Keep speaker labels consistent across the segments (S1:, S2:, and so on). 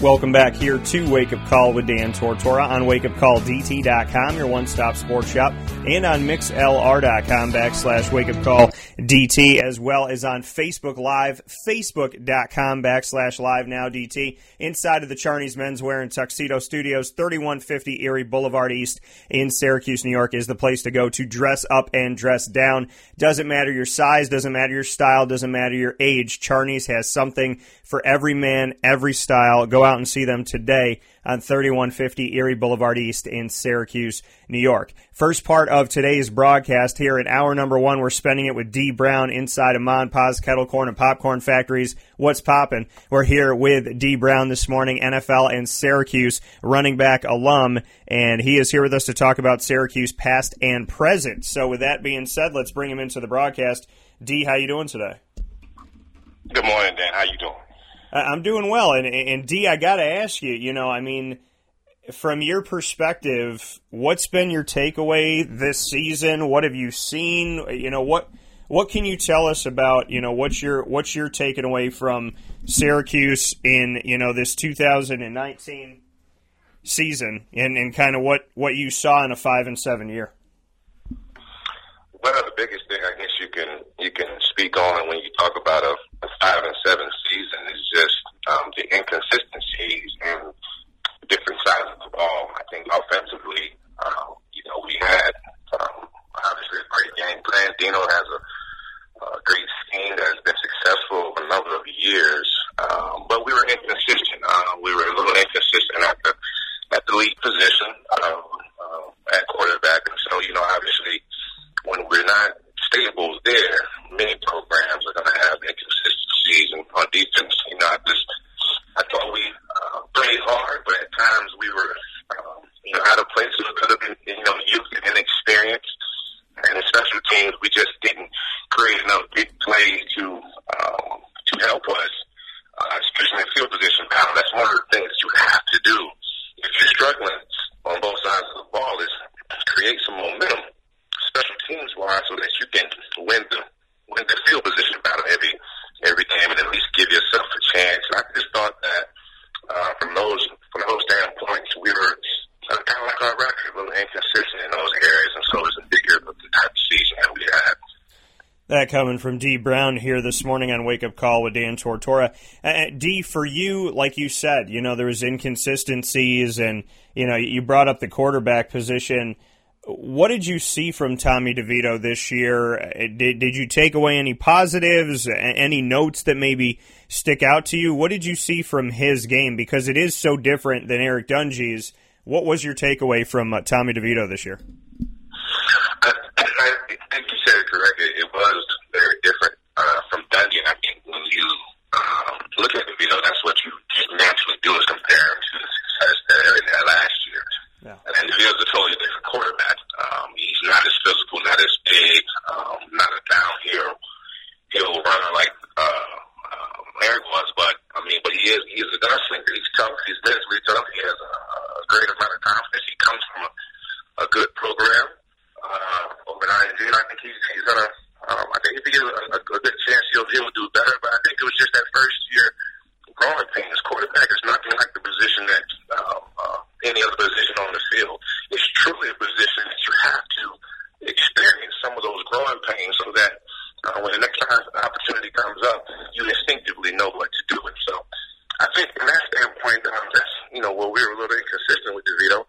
S1: Welcome back here to Wake Up Call with Dan Tortora on wakeupcalldt.com, your one-stop sports shop, and on mixlr.com backslash wake up call DT, as well as on Facebook Live, facebook.com backslash live now DT, inside of the Charney's Menswear and Tuxedo Studios, 3150 Erie Boulevard East in Syracuse, New York is the place to go to dress up and dress down. Doesn't matter your size, doesn't matter your style, doesn't matter your age. Charney's has something for every man, every style. Go out and see them today on 3150 Erie Boulevard East in Syracuse, New York. First part of today's broadcast here in hour number one, we're spending it with Dee Brown inside of Mon Kettle Corn and Popcorn Factories. What's poppin'? We're here with Dee Brown this morning, NFL and Syracuse running back alum, and he is here with us to talk about Syracuse past and present. So with that being said, let's bring him into the broadcast. D, how you doing today?
S2: Good morning, Dan. How you doing?
S1: I'm doing well, and and D, I got to ask you. You know, I mean, from your perspective, what's been your takeaway this season? What have you seen? You know, what what can you tell us about? You know, what's your what's your taking away from Syracuse in you know this 2019 season, and and kind of what what you saw in a five and seven year.
S2: Well, the biggest thing I guess you can you can speak on when you talk about a, a five and seven season the inconsistencies and different sides of the ball. I think offensively, um, you know, we had um, obviously a great game plan. Dino has a, a great scheme that has been successful for a number of years, um, but we were inconsistent. Uh, we were a little inconsistent at the at the lead position um, uh, at quarterback, and so you know, obviously when we're not stable there, many programs are going to have inconsistencies and on defense. You know, I just I thought we uh, played hard, but at times we were um, you know out of place. It could have been you know youth and inexperience, and in special teams we just didn't create enough big plays to um, to help us, uh, especially in field position battle. That's one of the things you have to do if you're struggling on both sides of the ball is create some momentum special teams wise so that you can win the win the field position battle every every game and at least give yourself a chance. And I just thought that uh, from those from those standpoints we were uh, kind of like our record, a little inconsistent in those areas, and so it's indicative of the type of season that we had.
S1: From Dee Brown here this morning on Wake Up Call with Dan Tortora. Uh, D, for you, like you said, you know there was inconsistencies, and you know you brought up the quarterback position. What did you see from Tommy DeVito this year? Did, did you take away any positives, any notes that maybe stick out to you? What did you see from his game? Because it is so different than Eric Dungey's. What was your takeaway from uh, Tommy DeVito this year?
S2: I, I think you said it correctly. It was very different uh, from Dungey. I think when you um, look at DeVito, that's what you just naturally do is compare him to the success that Eric had last year. Yeah. And DeVito's a totally different quarterback. Um, he's not as physical, not as big, um, not a downhill hill runner like uh, uh, Eric was, but I mean, but he is he is a gunslinger. He's tough. He's mentally tough. He has a, a great amount of confidence. He comes from a, a good program uh, over at IMG, and I think he's he's gonna. Um, I think if he gets a, a, a good chance, he'll he'll do better. But I think it was just that first year growing pains. Quarterback is nothing like the position that uh, uh, any other position on the field. It's truly a position that you have to experience some of those growing pains so that uh, when the next time opportunity comes up, you instinctively know what to do. And so I think from that standpoint, um, that's, you know, where we were a little inconsistent with DeVito.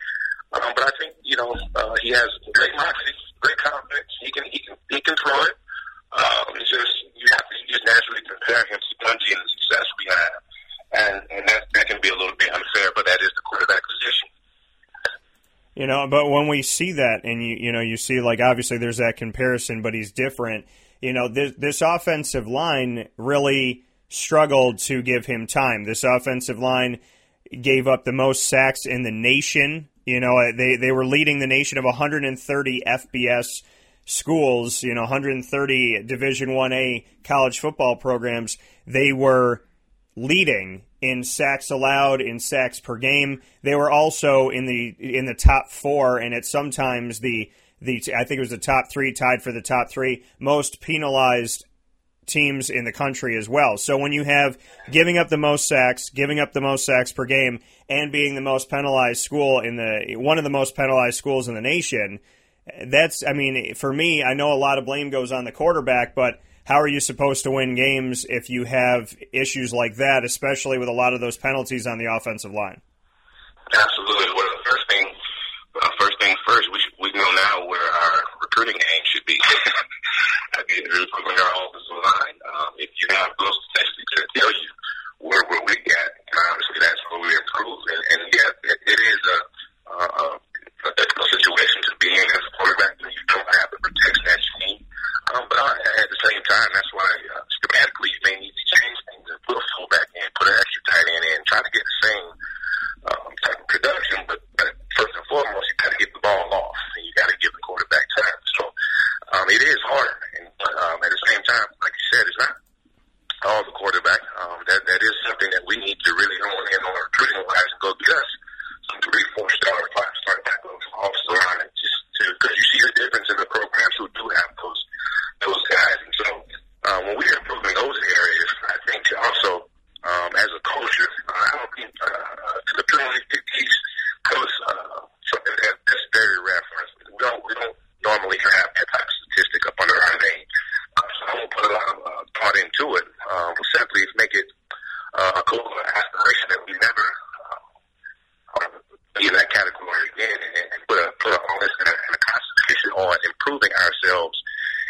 S2: Um, but I think, you know, uh, he has great moxie, great confidence. He can, he can, he can throw it. Um, it's just, you have to just naturally compare him to Dungey and the success we have. And, and that, that can be a little bit unfair, but that is the quarterback position.
S1: You know, see that, and you you know, you see like obviously there's that comparison, but he's different. You know, this this offensive line really struggled to give him time. This offensive line gave up the most sacks in the nation. You know, uh, they they were leading the nation of 130 FBS schools. You know, 130 Division One A college football programs. They were leading in sacks allowed, in sacks per game. They were also in the in the top four, and at sometimes the the I think it was the top three, tied for the top three most penalized teams in the country as well. So when you have giving up the most sacks, giving up the most sacks per game, and being the most penalized school in the one of the most penalized schools in the nation, that's I mean for me, I know a lot of blame goes on the quarterback, but how are you supposed to win games if you have issues like that, especially with a lot of those penalties on the offensive line?
S2: Absolutely. Well, the first thing, uh, first thing first, we should, we know now where our recruiting aim should be. I mean, improving our offensive line. Um, if you have those statistics that tell you where we're weak at, obviously that's where we improve. And, and yeah, it, it is a, a difficult situation to be in as a quarterback when you don't have the protection that you need. Um, but I, at the that's why uh, schematically you may need to change things and put a fullback in, put an extra tight end in, try to get the same um, type of production. But, but first and foremost, you got to get the ball off, and you got to give the quarterback time. So um, it is hard, and um, at the same time, like you said, it's not all the quarterback. Um, that that is something that we need to really hone in on recruiting wise and go get us some three, four star, five star type of offensive line, just to because you see the difference in the programs who do have those those guys. And so um, when we're improving those areas, I think also um, as a culture, uh, I don't think uh, to the penalty piece goes uh, something that, that's very rare for us. We don't we don't normally have that type of statistic up under our name. Uh, so I won't put a lot of uh, thought into it. Um, we'll simply make it uh, a goal or aspiration that we never uh, be in that category again and, and put a put a onus and a, and a concentration on improving ourselves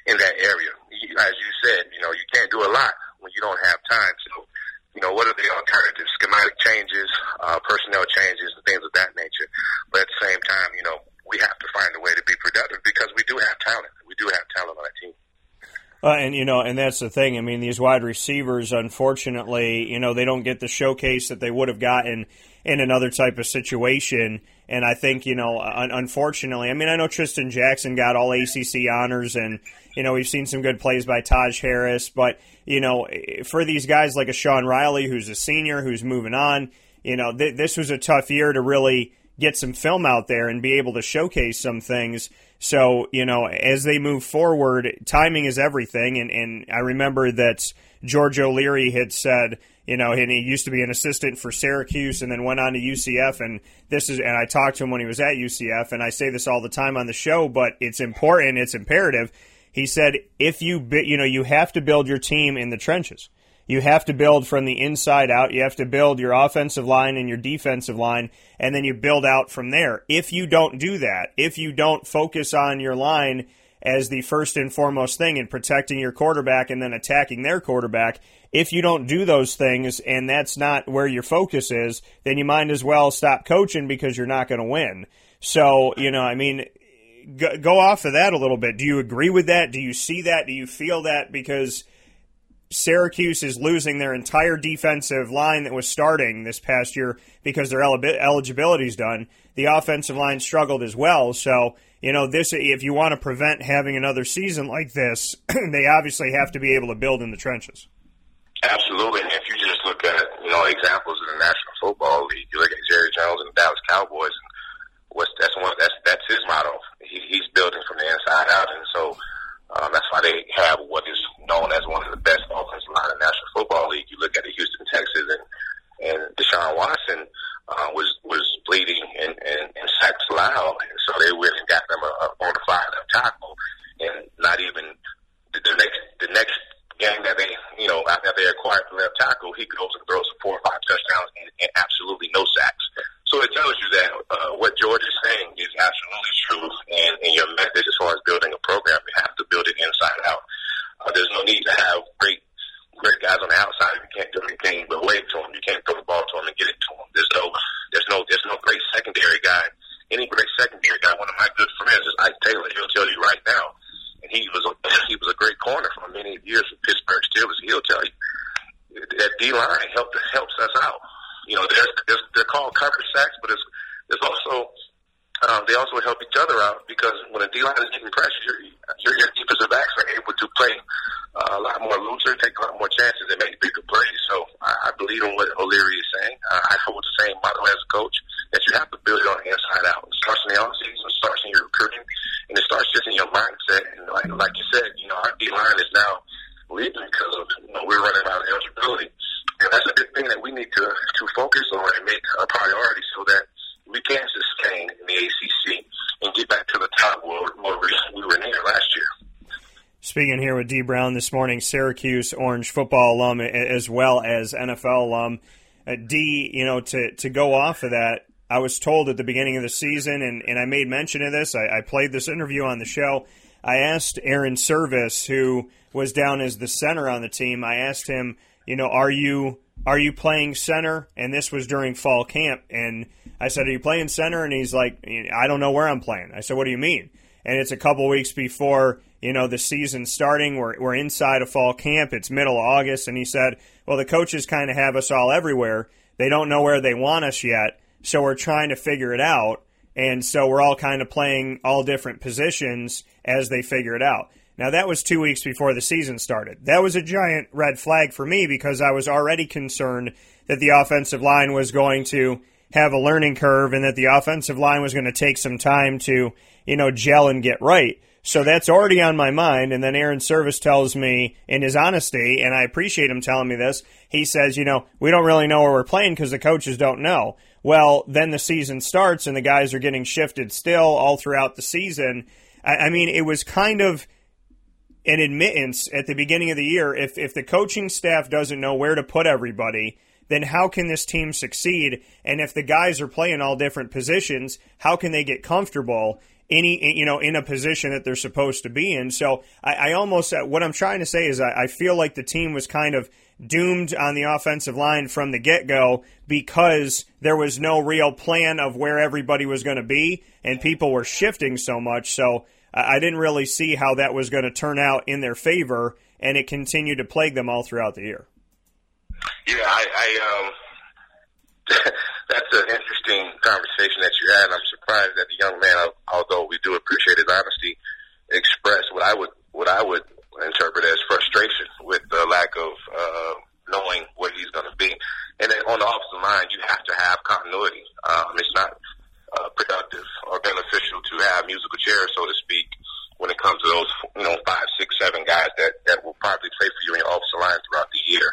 S2: in that area. As you said, you know, you can't do a lot when you don't have time. So, you know, what are the alternatives? Schematic changes, uh, personnel changes, and things of that nature. But at the same time, you know, we have to find a way to be productive because we do have talent. We do have talent on our team.
S1: Uh, and you know, and that's the thing. I mean, these wide receivers, unfortunately, you know, they don't get the showcase that they would have gotten in another type of situation. And I think, you know, un- unfortunately, I mean, I know Trishton Jackson got all ACC honors, and you know, we've seen some good plays by Taj Harris. But you know, for these guys like a Sean Riley, who's a senior, who's moving on, you know, th- this was a tough year to really get some film out there and be able to showcase some things. So, you know, as they move forward, timing is everything. And, and I remember that George O'Leary had said, you know, and he used to be an assistant for Syracuse and then went on to UCF. And this is, and I talked to him when he was at UCF, and I say this all the time on the show, but it's important, it's imperative. He said, if you, you know, you have to build your team in the trenches. You have to build from the inside out. You have to build your offensive line and your defensive line, and then you build out from there. If you don't do that, if you don't focus on your line as the first and foremost thing in protecting your quarterback and then attacking their quarterback, if you don't do those things and that's not where your focus is, then you might as well stop coaching because you're not going to win. So, you know, I mean, go off of that a little bit. Do you agree with that? Do you see that? Do you feel that? Because Syracuse is losing their entire defensive line that was starting this past year because their eligibility is done. The offensive line struggled as well. So, you know, this if you want to prevent having another season like this, they obviously have to be able to build in the trenches.
S2: Absolutely. And if you just look at, you know, examples in the National Football League, you look at Jerry Jones and the Dallas Cowboys, and what's that's one that's that's his motto. He, he's building from the inside out, and so um, that's why they have what is known as one of the best offensive line in the National Football League. You look at the Houston Texans and and Deshaun Watson uh, was was bleeding and, and, and sacks loud, so they went and got them a, a bona fide left tackle, and not even the, the next the next game that they you know after they acquired the left tackle, he goes and throws four or five touchdowns and, and absolutely no sacks. So it tells you that uh, what George is saying is absolutely true, and, and your method as far as building a program, you have to build it inside out. Uh, there's no need to have great great guys on the outside if you can't do anything but wave to them. You can't throw the ball to them and get it to them. There's no there's no there's no great secondary guy. Any great secondary guy. One of my good friends is Ike Taylor. He'll tell you right now, and he was a he was a great corner for many years with Pittsburgh Steelers. He'll tell you that D line helped helps us out. You know, there's, there's they're called coverage sacks, but it's there's also other out because when the D line is getting pressure, your, your, your defensive backs are able to play uh, a lot more looser, take a lot more chances, and make bigger plays. So I, I believe in what O'Leary is saying. Uh, I hold the same model as a coach that you have to build it on the inside out. It starts in the offseason, it starts in your recruiting, and it starts just in your mindset. And like, like you said, you know, our D line is now leaving because of you know, we're running out of eligibility. And that's a big thing that we need to to focus on and make a priority so that we can sustain in the ACC and get back to the top where, where we were near last year.
S1: Speaking here with Dee Brown this morning, Syracuse Orange football alum as well as NFL alum. Uh, D, you know, to to go off of that, I was told at the beginning of the season, and, and I made mention of this. I, I played this interview on the show. I asked Airon Servais, who was down as the center on the team. I asked him, you know, are you are you playing center? And this was during fall camp. And I said, are you playing center? And he's like, I don't know where I'm playing. I said, what do you mean? And it's a couple weeks before, you know, the season starting. We're, we're inside of fall camp. It's middle of August. And he said, well, the coaches kind of have us all everywhere. They don't know where they want us yet. So we're trying to figure it out. And so we're all kind of playing all different positions as they figure it out. Now, that was two weeks before the season started. That was a giant red flag for me because I was already concerned that the offensive line was going to have a learning curve and that the offensive line was going to take some time to, you know, gel and get right. So that's already on my mind. And then Airon Servais tells me in his honesty, and I appreciate him telling me this, he says, you know, we don't really know where we're playing because the coaches don't know. Well, then the season starts and the guys are getting shifted still all throughout the season. I, I mean, it was kind of an admittance at the beginning of the year if if the coaching staff doesn't know where to put everybody then how can this team succeed and if the guys are playing all different positions how can they get comfortable any you know in a position that they're supposed to be in so i, I almost uh, what i'm trying to say is I, I feel like the team was kind of doomed on the offensive line from the get-go because there was no real plan of where everybody was going to be and people were shifting so much so I didn't really see how that was going to turn out in their favor, and it continued to plague them all throughout the year.
S2: Yeah, I, I um, that's an interesting conversation that you had. I'm surprised that the young man, although we do appreciate his honesty, expressed what I would what I would interpret as frustration with the lack of uh, knowing what he's going to be. And then on the opposite line, you have to have continuity. Um, it's not uh, productive or beneficial to have musical chairs, so to speak, when it comes to those, you know, five, six, seven guys that, that will probably play for you in your offensive line throughout the year.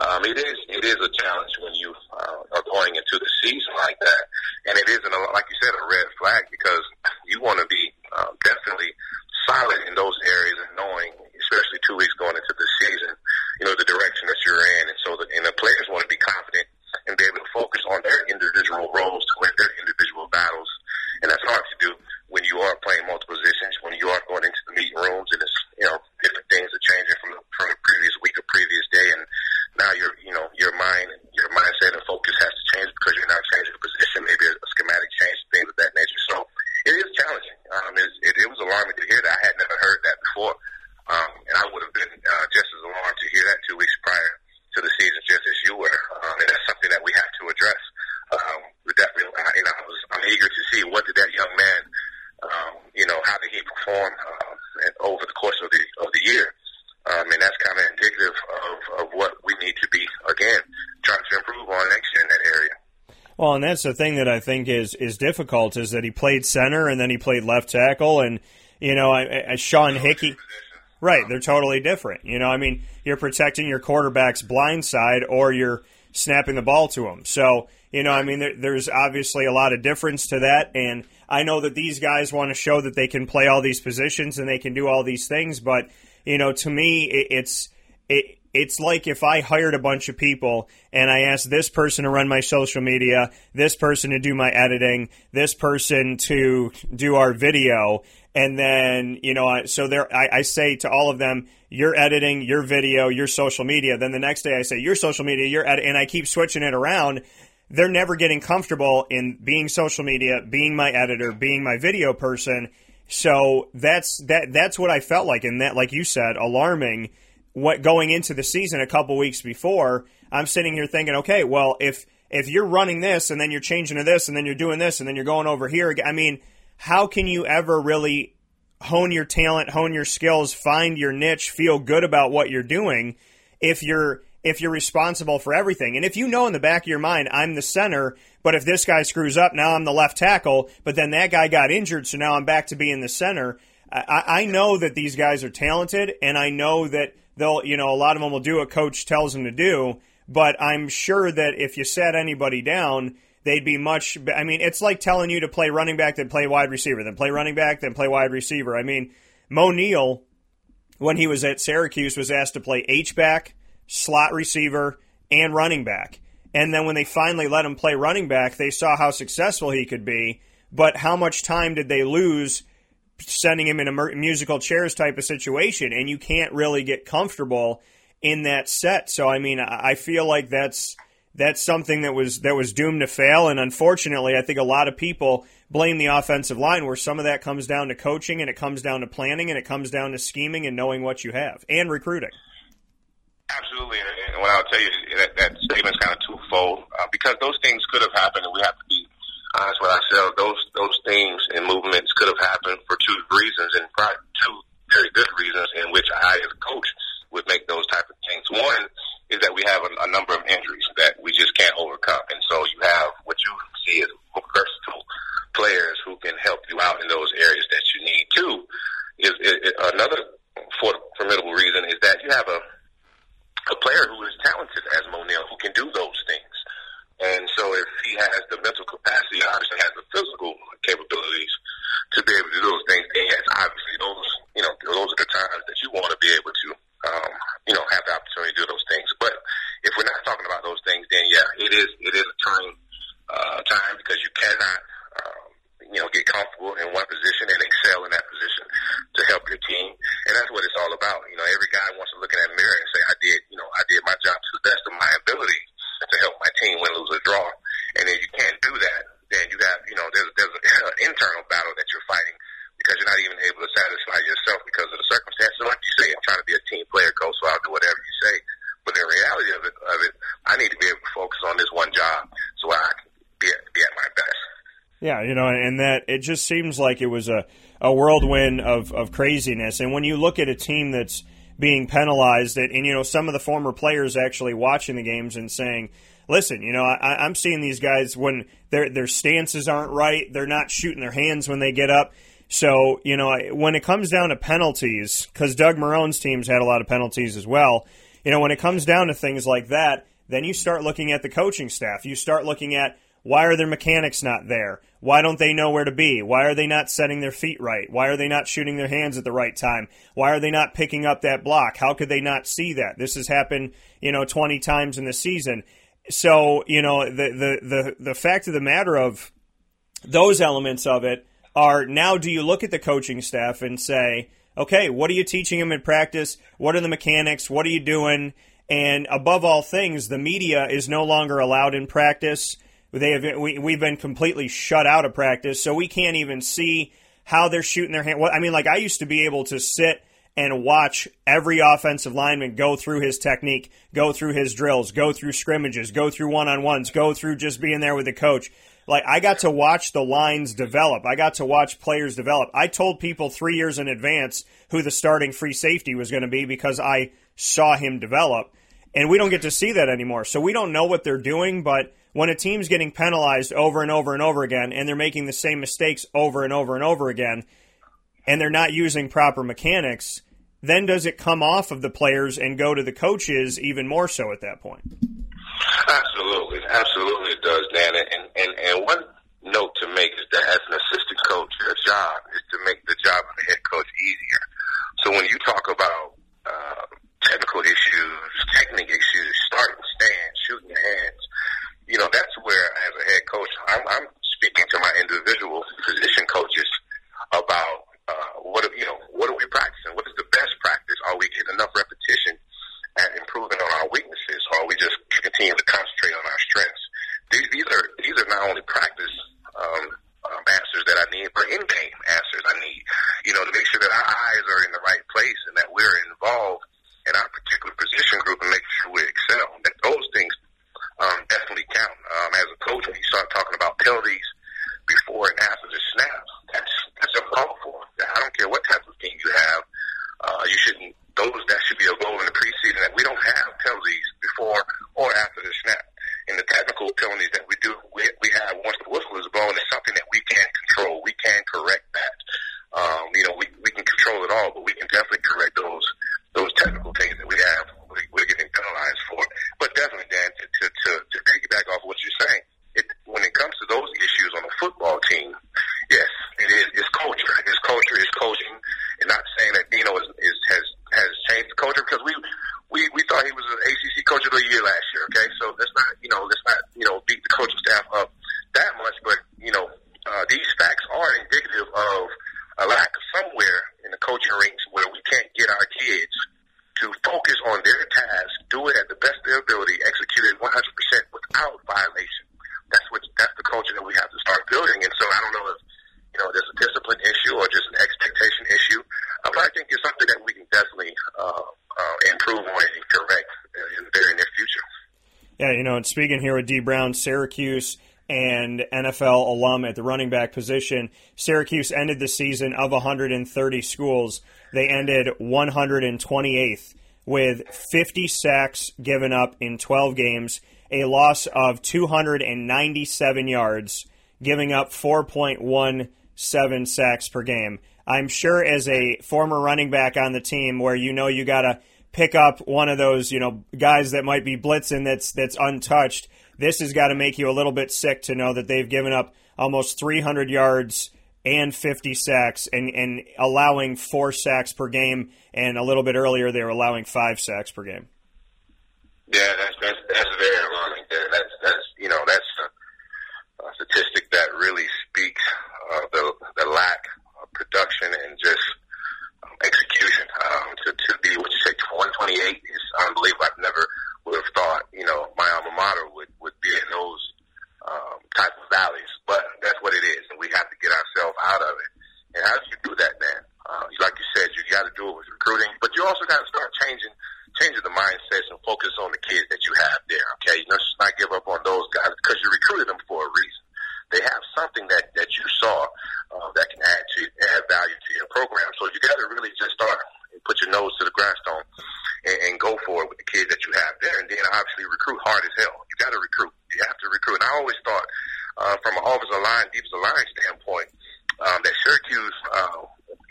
S2: Um, it is, it is a challenge when you uh, are going into the season like that. And it isn't, a, like you said, a red flag because you want to be uh, definitely solid in those areas and knowing, especially two weeks going into the season, you know, the direction that you're in. And so the, and the players want to be confident and be able to focus on their individual roles to win their individual battles. And that's hard to do when you are playing multiple positions, when you are going into the meeting rooms and it's, you know, different things are changing from the, from the previous week or previous day. And now your, you know, your mind, your mindset and focus has to change because you're not changing the position, maybe a, a schematic change, things of that nature. So it is challenging. Um, it, it, it was alarming to hear that. I had never heard that before. Um, and I would have been uh, just as alarmed to hear that two weeks prior to the season, just as you were. Um, and that's something that we have to address. Um, we definitely, uh, you know, I was, I'm eager to see what did that young man, um, you know, how did he perform um, over the course of the of the year. Um, and that's kind of indicative of, of what we need to be again trying to improve on next year in that area.
S1: Well, and that's the thing that I think is is difficult is that he played center and then he played left tackle, and you know, I, I, Sean Hickey. Right, they're totally different. You know, I mean, you're protecting your quarterback's blind side or you're snapping the ball to him. So, you know, I mean, there, there's obviously a lot of difference to that. And I know that these guys want to show that they can play all these positions and they can do all these things. But, you know, to me, it, it's. It, it's like if I hired a bunch of people and I asked this person to run my social media, this person to do my editing, this person to do our video, and then you know so there I, I, say to all of them you're editing your video your social media. Then the next day i say your social media your edit and i keep switching it around. They're never getting comfortable in being social media being my editor being my video person. So that's that that's what i felt like and that like you said alarming what going into the season a couple weeks before i'm sitting here thinking okay well if if you're running this and then you're changing to this and then you're doing this and then you're going over here i mean how can you ever really hone your talent, hone your skills, find your niche, feel good about what you're doing if you're if you're responsible for everything. And if you know in the back of your mind, I'm the center, but if this guy screws up, now I'm the left tackle, but then that guy got injured, so now I'm back to being the center. I, I know that these guys are talented, and I know that they'll, you know, a lot of them will do what coach tells them to do, but I'm sure that if you sat anybody down, they'd be much. I mean, it's like telling you to play running back, then play wide receiver, then play running back, then play wide receiver. I mean, Moe Neal, when he was at Syracuse, was asked to play H back, slot receiver, and running back. And then when they finally let him play running back, they saw how successful he could be. But how much time did they lose sending him in a musical chairs type of situation? And you can't really get comfortable in that set. So I mean, I feel like that's that's something that was that was doomed to fail. And unfortunately, I think a lot of people blame the offensive line, where some of that comes down to coaching and it comes down to planning and it comes down to scheming and knowing what you have and recruiting.
S2: Absolutely, and what I'll tell you that that statement's kind of twofold uh, because those things could have happened, and we have to be honest with ourselves. Those those things and movements could have happened for two reasons, and two very good reasons in which I, as a coach, would make those type of things. One is that we have a, a number of injuries that we just can't overcome. And so you have what you see as versatile players who can help you out in those areas that you need. Two is, is, is another formidable reason is that you have a a player who is talented as Moe who can do those things. And so if he has the mental capacity, obviously has the physical capabilities to be able to do those things, then yes, obviously those, you know, those are the times that you want to be able to um, you know, have the opportunity to do those things. But if we're not talking about those things, then yeah, it is it is a trying uh, time because you cannot, um, you know, get comfortable in one position and excel in that position to help your team. And that's what it's all about. You know, every guy wants to look in that mirror and say, I did, you know, I did my job to the best of my ability to help my team win, lose, or draw. And if you can't do that, then you got, you know, there's there's an internal battle that you're fighting because you're not even able to satisfy yourself because of the circumstances. Like you say, I'm trying to be a team player, coach, so I'll do whatever you say. But the reality of it, of it, I need to be able to focus on this one job so I can be at, be at my best.
S1: Yeah, you know, and that it just seems like it was a, a whirlwind of, of craziness. And when you look at a team that's being penalized, and, and you know, some of the former players actually watching the games and saying, listen, you know, I, I'm seeing these guys when their their stances aren't right, they're not shooting their hands when they get up. So, you know, when it comes down to penalties, because Doug Marrone's teams had a lot of penalties as well, you know, when it comes down to things like that, then you start looking at the coaching staff. You start looking at why are their mechanics not there? Why don't they know where to be? Why are they not setting their feet right? Why are they not shooting their hands at the right time? Why are they not picking up that block? How could they not see that? This has happened, you know, 20 times in the season. So, you know, the the the the fact of the matter of those elements of it are now do you look at the coaching staff and say, okay, what are you teaching them in practice? What are the mechanics? What are you doing? And above all things, the media is no longer allowed in practice. They have we, we've been completely shut out of practice, so we can't even see how they're shooting their hand. What I mean, like I used to be able to sit and watch every offensive lineman go through his technique, go through his drills, go through scrimmages, go through one on ones, go through just being there with the coach like I got to watch the lines develop. I got to watch players develop. I told people three years in advance who the starting free safety was going to be because I saw him develop. And we don't get to see that anymore. So we don't know what they're doing, but when a team's getting penalized over and over and over again and they're making the same mistakes over and over and over again and they're not using proper mechanics, then does it come off of the players and go to the coaches even more so at that point?
S2: Absolutely, absolutely it does, Dan. And and and one note to make is that as an assistant coach, your job is to make the job of the head coach easier. So when you talk about uh, technical issues, technique issues, starting stand, shooting your hands, you know that's where as a head coach, I'm, I'm speaking to my individual position coaches about uh, what you know what are we practicing? What is the best practice? Are we getting enough repetition? at improving on our weaknesses, or we just continue to concentrate on our strengths. These, these are these are not only practice um, um, answers that I need, but in-game answers I need. You know, to make sure that our eyes are in the right place and that we're involved in our particular position group and make sure we excel. That those things um, definitely count. Um, as a coach, when you start talking about penalties before and after the snap. that's
S1: that's a uncalled for. I don't care what type of team you
S2: have. Uh, you shouldn't. Those that should be a goal in the preseason that we don't have penalties before or after the snap. And the technical penalties that we do, we, we have once the whistle is blown, is something that we can't control. We can correct that. Um, you
S1: know,
S2: we, we can control it all, but we can definitely correct those those technical things that we have. We're getting penalized for. But definitely, Dan,
S1: and speaking here with Dee Brown, Syracuse and NFL alum at the running back position. Syracuse ended the season of 130 schools. They ended 128th with 50 sacks given up in 12 games, a loss of 297 yards, giving up 4.17 sacks per game. I'm sure as a former running back on the team where you know you got to pick up one of those, you know, guys that might be blitzing that's that's untouched this has got to make you a little bit sick to know that they've given up almost 300 yards and 50 sacks and, and allowing four sacks per game. And a little bit earlier, they were allowing five sacks per game.
S2: Yeah, that's that's, that's very alarming. That's that's you know that's a, a statistic that really speaks of the the lack of production and just um, execution. Um, to to be what you say, 128 is unbelievable. I've never would have thought, you know, my alma mater would, would be in those um, type of valleys. But that's what it is, and we have to get ourselves out of it. And how do you do that, man? Uh, like you said, you got to do it with recruiting, but you also got to start changing changing the mindsets and focus on the kids that you have there. Okay, you know, just not give up on those guys because you recruited them for a reason. They have something that that you saw uh, that can add to add value to your program. So you got to really just start and put your nose to the grindstone and, and go for it with the kids that you have there. And then obviously recruit hard as hell. You got to recruit. You have to recruit. And I always thought, uh, from an offensive line, defensive line standpoint, um, that Syracuse, uh,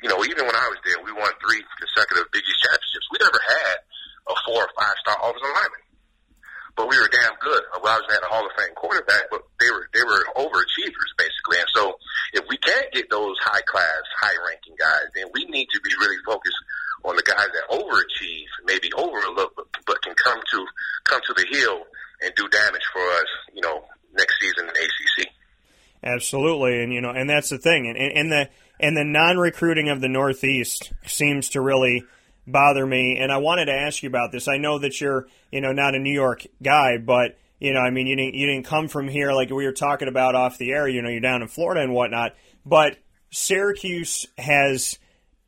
S2: you know, even when I was there, we won three consecutive Big East championships. We never had a four or five star offensive lineman. But we were damn good. Well, I was at a Hall of Fame quarterback, but they were they were overachievers basically. And so, if we can't get those high class, high ranking guys, then we need to be really focused on the guys that overachieve, maybe overlook, but, but can come to come to the hill and do damage for us, you know, next season in ACC.
S1: Absolutely, and you know, and that's the thing, and, and the and the non-recruiting of the Northeast seems to really bother me. And I wanted to ask you about this. I know that you're, you know, not a New York guy, but you know, I mean, you didn't you didn't come from here like we were talking about off the air. You know, you're down in Florida and whatnot, but Syracuse has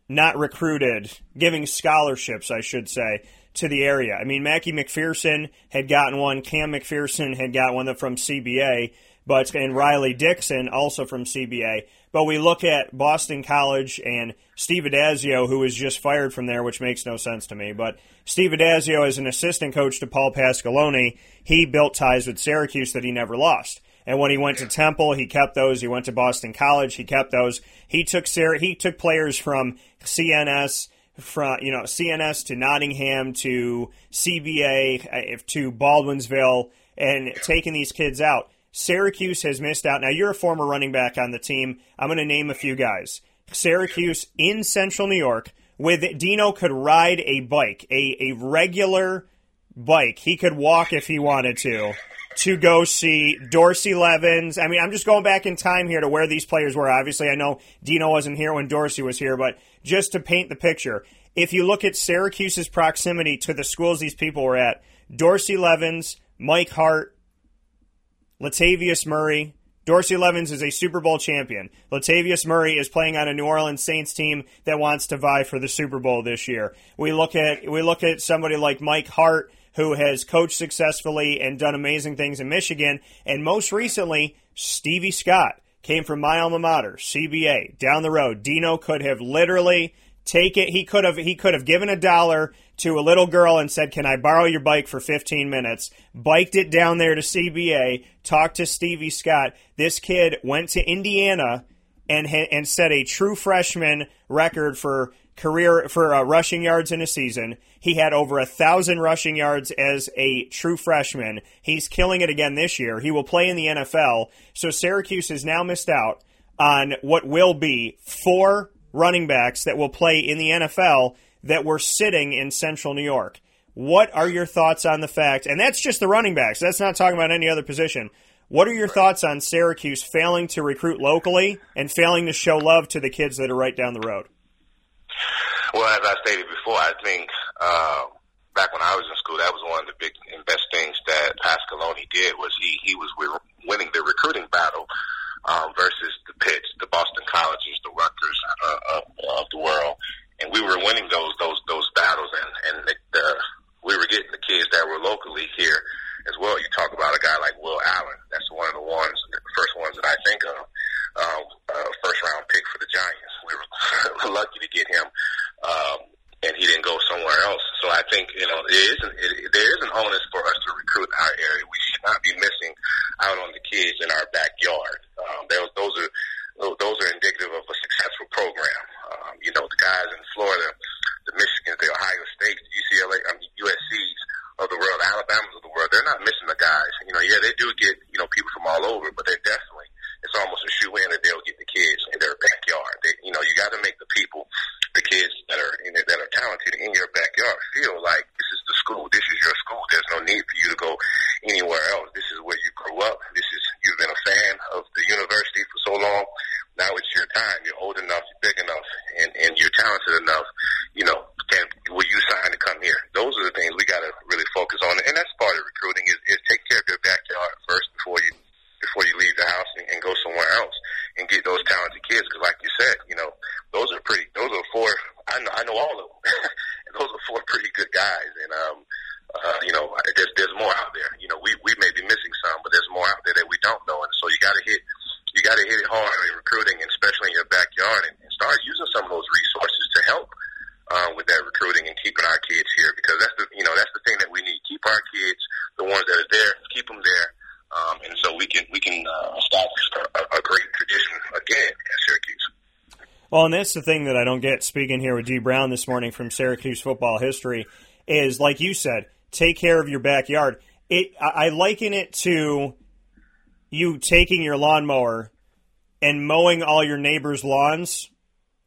S1: not recruited, giving scholarships, I should say, to the area. I mean, Mackie McPherson had gotten one, Cam McPherson had got one from CBA, but and Riley Dixon also from CBA. But we look at Boston College and Steve Addazio, who was just fired from there, which makes no sense to me. But Steve Addazio, as an assistant coach to Paul Pasqualoni, he built ties with Syracuse that he never lost. And when he went to Temple, he kept those. He went to Boston College, he kept those. He took he took players from CNS from you know CNS to Nottingham to CBA uh, to Baldwinsville and taking these kids out. Syracuse has missed out. Now you're a former running back on the team. I'm going to name a few guys. Syracuse in Central New York with Dino could ride a bike, a, a regular bike. He could walk if he wanted to to go see Dorsey Levens. I mean, I'm just going back in time here to where these players were. Obviously, I know Dino wasn't here when Dorsey was here, but just to paint the picture, if you look at Syracuse's proximity to the schools these people were at, Dorsey Levens, Mike Hart, Latavius Murray. Dorsey Levens is a Super Bowl champion. Latavius Murray is playing on a New Orleans Saints team that wants to vie for the Super Bowl this year. We look at we look at somebody like Mike Hart who has coached successfully and done amazing things in Michigan. And most recently, Stevie Scott came from my alma mater, CBA, down the road. Dino could have literally take it. He could have he could have given a dollar to a little girl and said, "Can I borrow your bike for 15 minutes?" Biked it down there to CBA, talked to Stevie Scott. This kid went to Indiana and and set a true freshman record for career for uh, rushing yards in a season. He had over a thousand rushing yards as a true freshman. He's killing it again this year. He will play in the NFL. So Syracuse has now missed out on what will be four running backs that will play in the NFL that were sitting in Central New York. What are your thoughts on the fact? And that's just the running backs. That's not talking about any other position. What are your thoughts on Syracuse failing to recruit locally and failing to show love to the kids that are right down the road?
S2: Well, as I stated before, I think uh, back when I was in school, that was one of the big and best things that Pasqualoni did was he he was winning the recruiting battle um, versus the Pitts, the Boston winning those those those battles, and and the, the, we were getting the kids that were locally here as well. You talk lucky to get him. Um, and he didn't go somewhere else. So I think you know there is an, it, there is an onus for us to recruit in our area. We should not be missing out on the kids in our backyard. Um, those, those are those are indicative of a successful program. Um, you know, the guys in Florida, the Michigans, the Ohio States, the UCLA, I mean, USC's of the world, Alabama's of the world, they're not missing the guys. You know, yeah, they do get, you know, people from all over, but they're definitely, it's almost a shoe in that they'll get the kids in their backyard. They, you know, you got to make the people, the kids that are in that are talented in your backyard feel like this is the school, this is your school. There's no need for you to go anywhere else. This is where you grew up. This is you've been a fan of the university for so long. Now it's your time. You're old enough, you're big enough, and and you're talented enough. You know, can will you sign to come here? Those are the things we got to really focus on, and that's part of recruiting is, is take care of your backyard first before you before you leave the house and, and go somewhere else and get those talented kids. Because, like you said, you know, those are pretty. Those are four. I know. I know all of them. and those are four pretty good guys. And um, uh, you know, there's there's more out there. You know, we we may be missing some, but there's more out there that we don't know. And so you got to hit you got to hit it hard in recruiting, and especially in your backyard, and, and start using some of those resources to help uh, with that recruiting and keeping our kids here. Because that's the you know that's the thing that we need. Keep our kids, the ones that are there, keep them there. Um, and so we can we can uh, establish a, a great tradition again at Syracuse.
S1: Well, and that's the thing that I don't get speaking here with Dee Brown this morning from Syracuse football history is like you said, take care of your backyard. It I liken it to you taking your lawnmower and mowing all your neighbors' lawns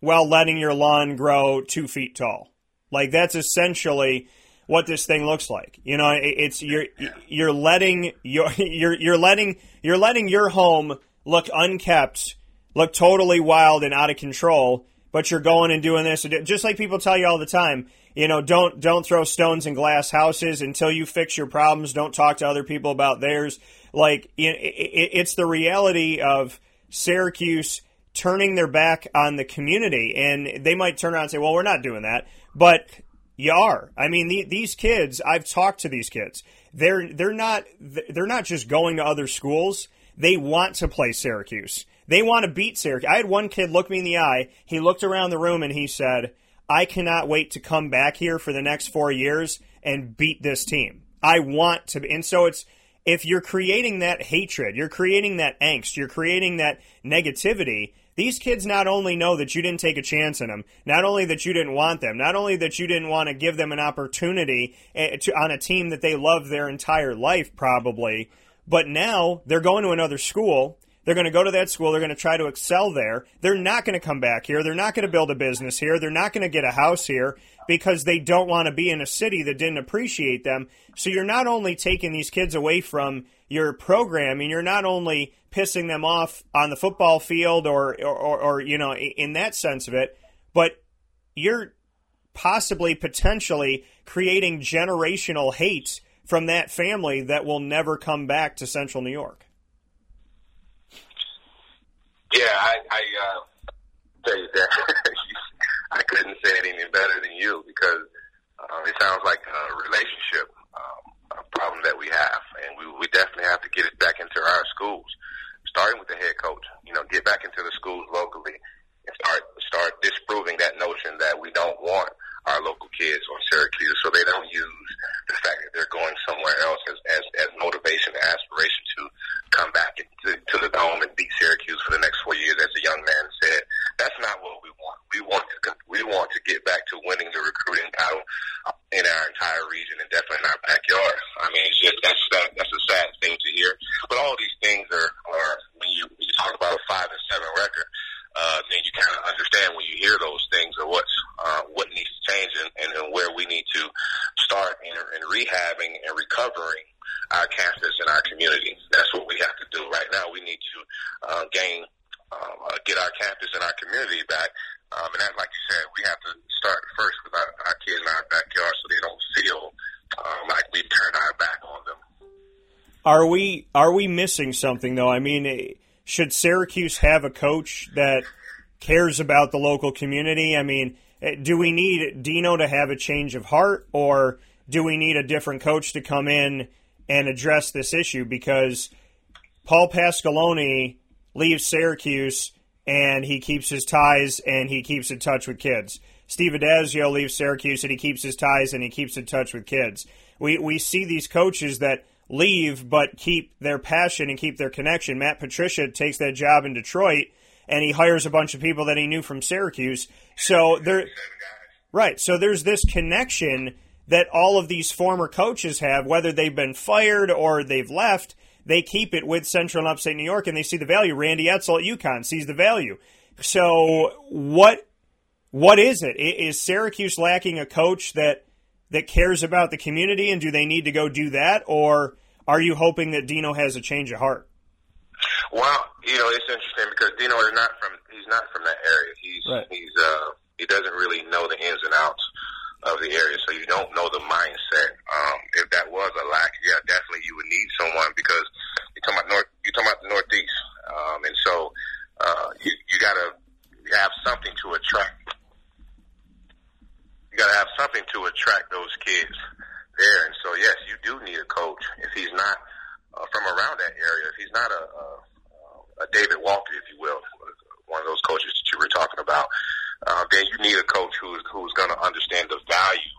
S1: while letting your lawn grow two feet tall. Like that's essentially what this thing looks like. You know, it's you're you're letting your you're you're letting you're letting your home look unkept, look totally wild and out of control, but you're going and doing this just like people tell you all the time. You know, don't don't throw stones in glass houses until you fix your problems. Don't talk to other people about theirs. Like it's the reality of Syracuse turning their back on the community, and they might turn around and say, "Well, we're not doing that," but you are. I mean, the, these kids. I've talked to these kids. They're they're not they're not just going to other schools. They want to play Syracuse. They want to beat Syracuse. I had one kid look me in the eye. He looked around the room and he said, "I cannot wait to come back here for the next four years and beat this team. I want to." And so it's if you're creating that hatred, you're creating that angst, you're creating that negativity, these kids not only know that you didn't take a chance in them, not only that you didn't want them, not only that you didn't want to give them an opportunity eh, to, on a team that they love their entire life, probably, but now they're going to another school. They're going to go to that school. They're going to try to excel there. They're not going to come back here. They're not going to build a business here. They're not going to get a house here because they don't want to be in a city that didn't appreciate them. So you're not only taking these kids away from your programming, you're not only pissing them off on the football field or, or, or, or you know, in that sense of it, but you're possibly potentially creating generational hate from that family that will never come back to Central New York.
S2: Yeah, I, I uh, tell you that I couldn't say it any better than you because uh, it sounds like a relationship um, a problem that we have, and we, we definitely have to get it back into our schools, starting with the head coach. You know, get back into the schools locally and start start disproving that notion that we don't want our local kids on Syracuse, so they don't use the fact that they're going somewhere else as as, as motivation and aspiration to come back to, to the dome and beat Syracuse for the next four years, as the young man said. That's not what we want. We want to we want to get back to winning the recruiting battle uh, in our entire region and definitely in our backyard. I mean, it's just that's that, that's a sad thing to hear. But all these things are are when you when you talk about a five and seven record uh, then you kind of understand when you hear those things or what's uh, what needs to change and, and, and where we need to start in, in rehabbing and recovering our campus and our community. That's what we have to do right now. We need to uh, gain, um, uh, get our campus and our community back. Um, and that, like you said, we have to start first with our, our kids in our backyard so they don't feel um, like we turned our back on them.
S1: Are we are we missing something though? I mean. It, should Syracuse have a coach that cares about the local community? I mean, eh, do we need Dino to have a change of heart, or do we need a different coach to come in and address this issue? Because Paul Pasqualoni leaves Syracuse and he keeps his ties and he keeps in touch with kids. Steve Addazio leaves Syracuse and he keeps his ties and he keeps in touch with kids. We we see these coaches that leave but keep their passion and keep their connection. Matt Patricia takes that job in Detroit and he hires a bunch of people that he knew from Syracuse. So there Right. So there's this connection that all of these former coaches have, whether they've been fired or they've left, they keep it with Central and Upstate New York and they see the value. Randy Edsall at UConn sees the value. So what what is it? Is Syracuse lacking a coach that that cares about the community and do they need to go do that or are you hoping that Dino has a change of heart?
S2: Well, you know, it's interesting because Dino is not from he's not from that area. He's right. he's uh he doesn't really know the ins and outs of the area, so you don't know the mindset. Um, if that was a lack, yeah, definitely you would need someone because you're talking about north, you're talking about the Northeast, um, and so uh, you, you got to have something to attract. You got to have something to attract those kids there, and so yes, you do need a coach. If he's not uh, from around that area, if he's not a, a, a David Walker, if you will, one of those coaches that you were talking about, uh, then you need a coach who's who's going to understand the value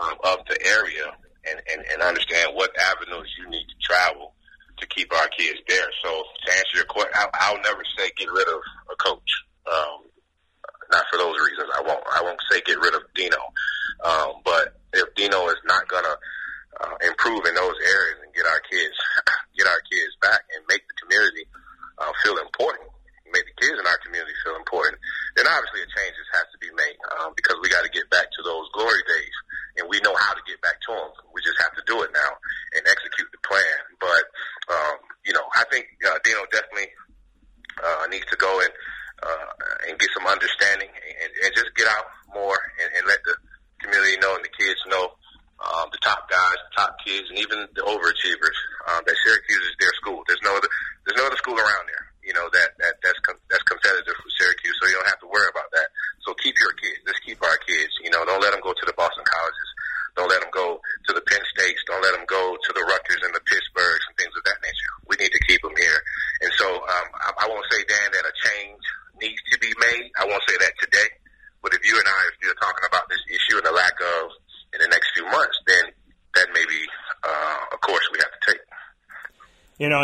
S2: um, of the area and, and and understand what avenues you need to travel to keep our kids there. So to answer your question, I, I'll never say get rid of a coach. Um, not for those reasons. I won't. I won't say get rid of Dino. Um, but if Dino is not to uh, improve in those areas and get our kids get our kids back and make the community uh, feel important, make the kids in our community feel important, then obviously a change has to be made um, because we got to get back to those glory days, and we know how to get back to them. We just have to do it now and execute the plan. But um, you know, I think uh, Dino definitely uh, needs to go and uh, and get some understanding and, and just get out more and, and let the community know and the kids know um, the top guys, the top kids, and even the overachievers um, that Syracuse is their school. There's no other there's no other school around there you know that that that's com- that's competitive for Syracuse, so you don't have to worry about that. So keep your kids. Let's keep our kids. You know, don't let them go to the Boston colleges. Don't let them go to the Penn States. Don't let them go to the Rutgers and the Pittsburghs and things of that nature. We need to keep them here. And so um, I, I won't say, Dan, that a change needs to be made. I won't say that today. But if you and I are still talking about this issue and the lack of in the next few months, then that may be uh, a course we have to take.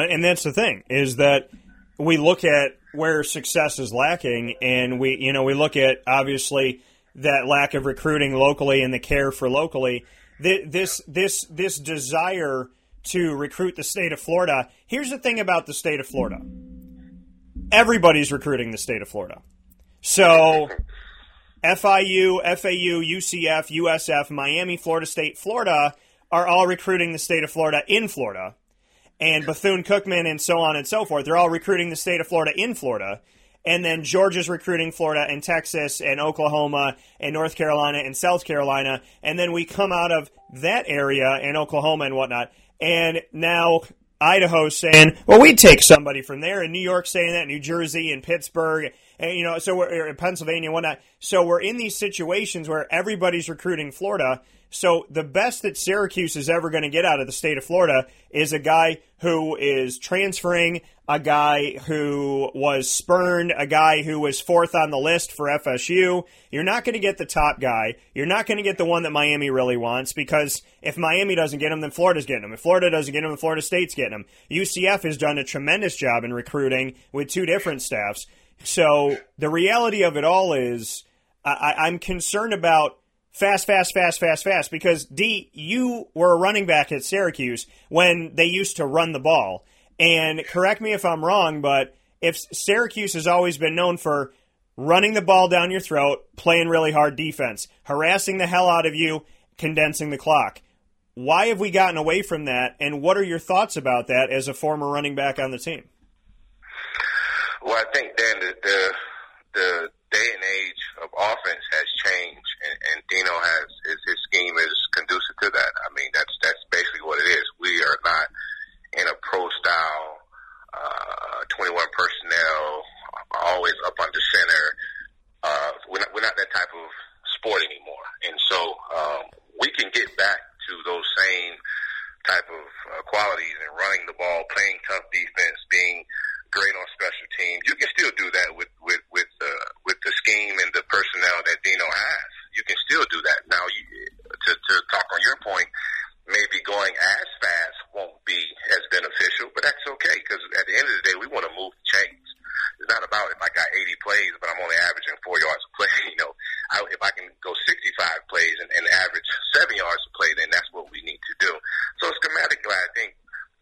S1: You and that's the thing is that we look at where success is lacking, and we you know we look at obviously that lack of recruiting locally and the care for locally. This this this desire to recruit the state of Florida. Here's the thing about the state of Florida. Everybody's recruiting the state of Florida. So FIU, FAU, UCF, USF, Miami, Florida State, Florida are all recruiting the state of Florida in Florida and Bethune Cookman and so on and so forth. They're all recruiting the state of Florida in Florida. And then Georgia's recruiting Florida and Texas and Oklahoma and North Carolina and South Carolina. And then we come out of that area and Oklahoma and whatnot. And now Idaho's saying, well, we'd take somebody from there, and New York saying that, New Jersey and Pittsburgh, and you know, so we're Pennsylvania and whatnot. So we're in these situations where everybody's recruiting Florida. So the best that Syracuse is ever going to get out of the state of Florida is a guy who is transferring, a guy who was spurned, a guy who was fourth on the list for FSU. You're not going to get the top guy. You're not going to get the one that Miami really wants because if Miami doesn't get him, then Florida's getting him. If Florida doesn't get him, then Florida State's getting him. UCF has done a tremendous job in recruiting with two different staffs. So the reality of it all is I, I'm concerned about fast, fast, fast, fast, fast. Because D, you were a running back at Syracuse when they used to run the ball. And correct me if I'm wrong, but if Syracuse has always been known for running the ball down your throat, playing really hard defense, harassing the hell out of you, condensing the clock. Why have we gotten away from that? And what are your thoughts about that as a former running back on the team?
S2: Well, I think Dan, the the, the day and age of offense has changed, and, and Dino has his, his scheme is conducive to that. I mean, that's that's basically what it is. We are not in a pro style, uh, uh, 21 personnel, always up under center. Uh, we're, not, we're not that type of sport anymore. And so um, we can get back to those same type of uh, qualities and running the ball, playing tough defense, being great on special teams. You can still do that with with with uh, with the scheme and the personnel that Dino has. You can still do that. Now, you, to to talk on your point, maybe going as fast won't be as beneficial, but that's okay because at the end of the day, we want to move the chains. It's not about if I got 80 plays, but I'm only averaging four yards a play. You know, I, if I can go 65 plays and, and average seven yards a play, then that's what we need to do. So schematically, I think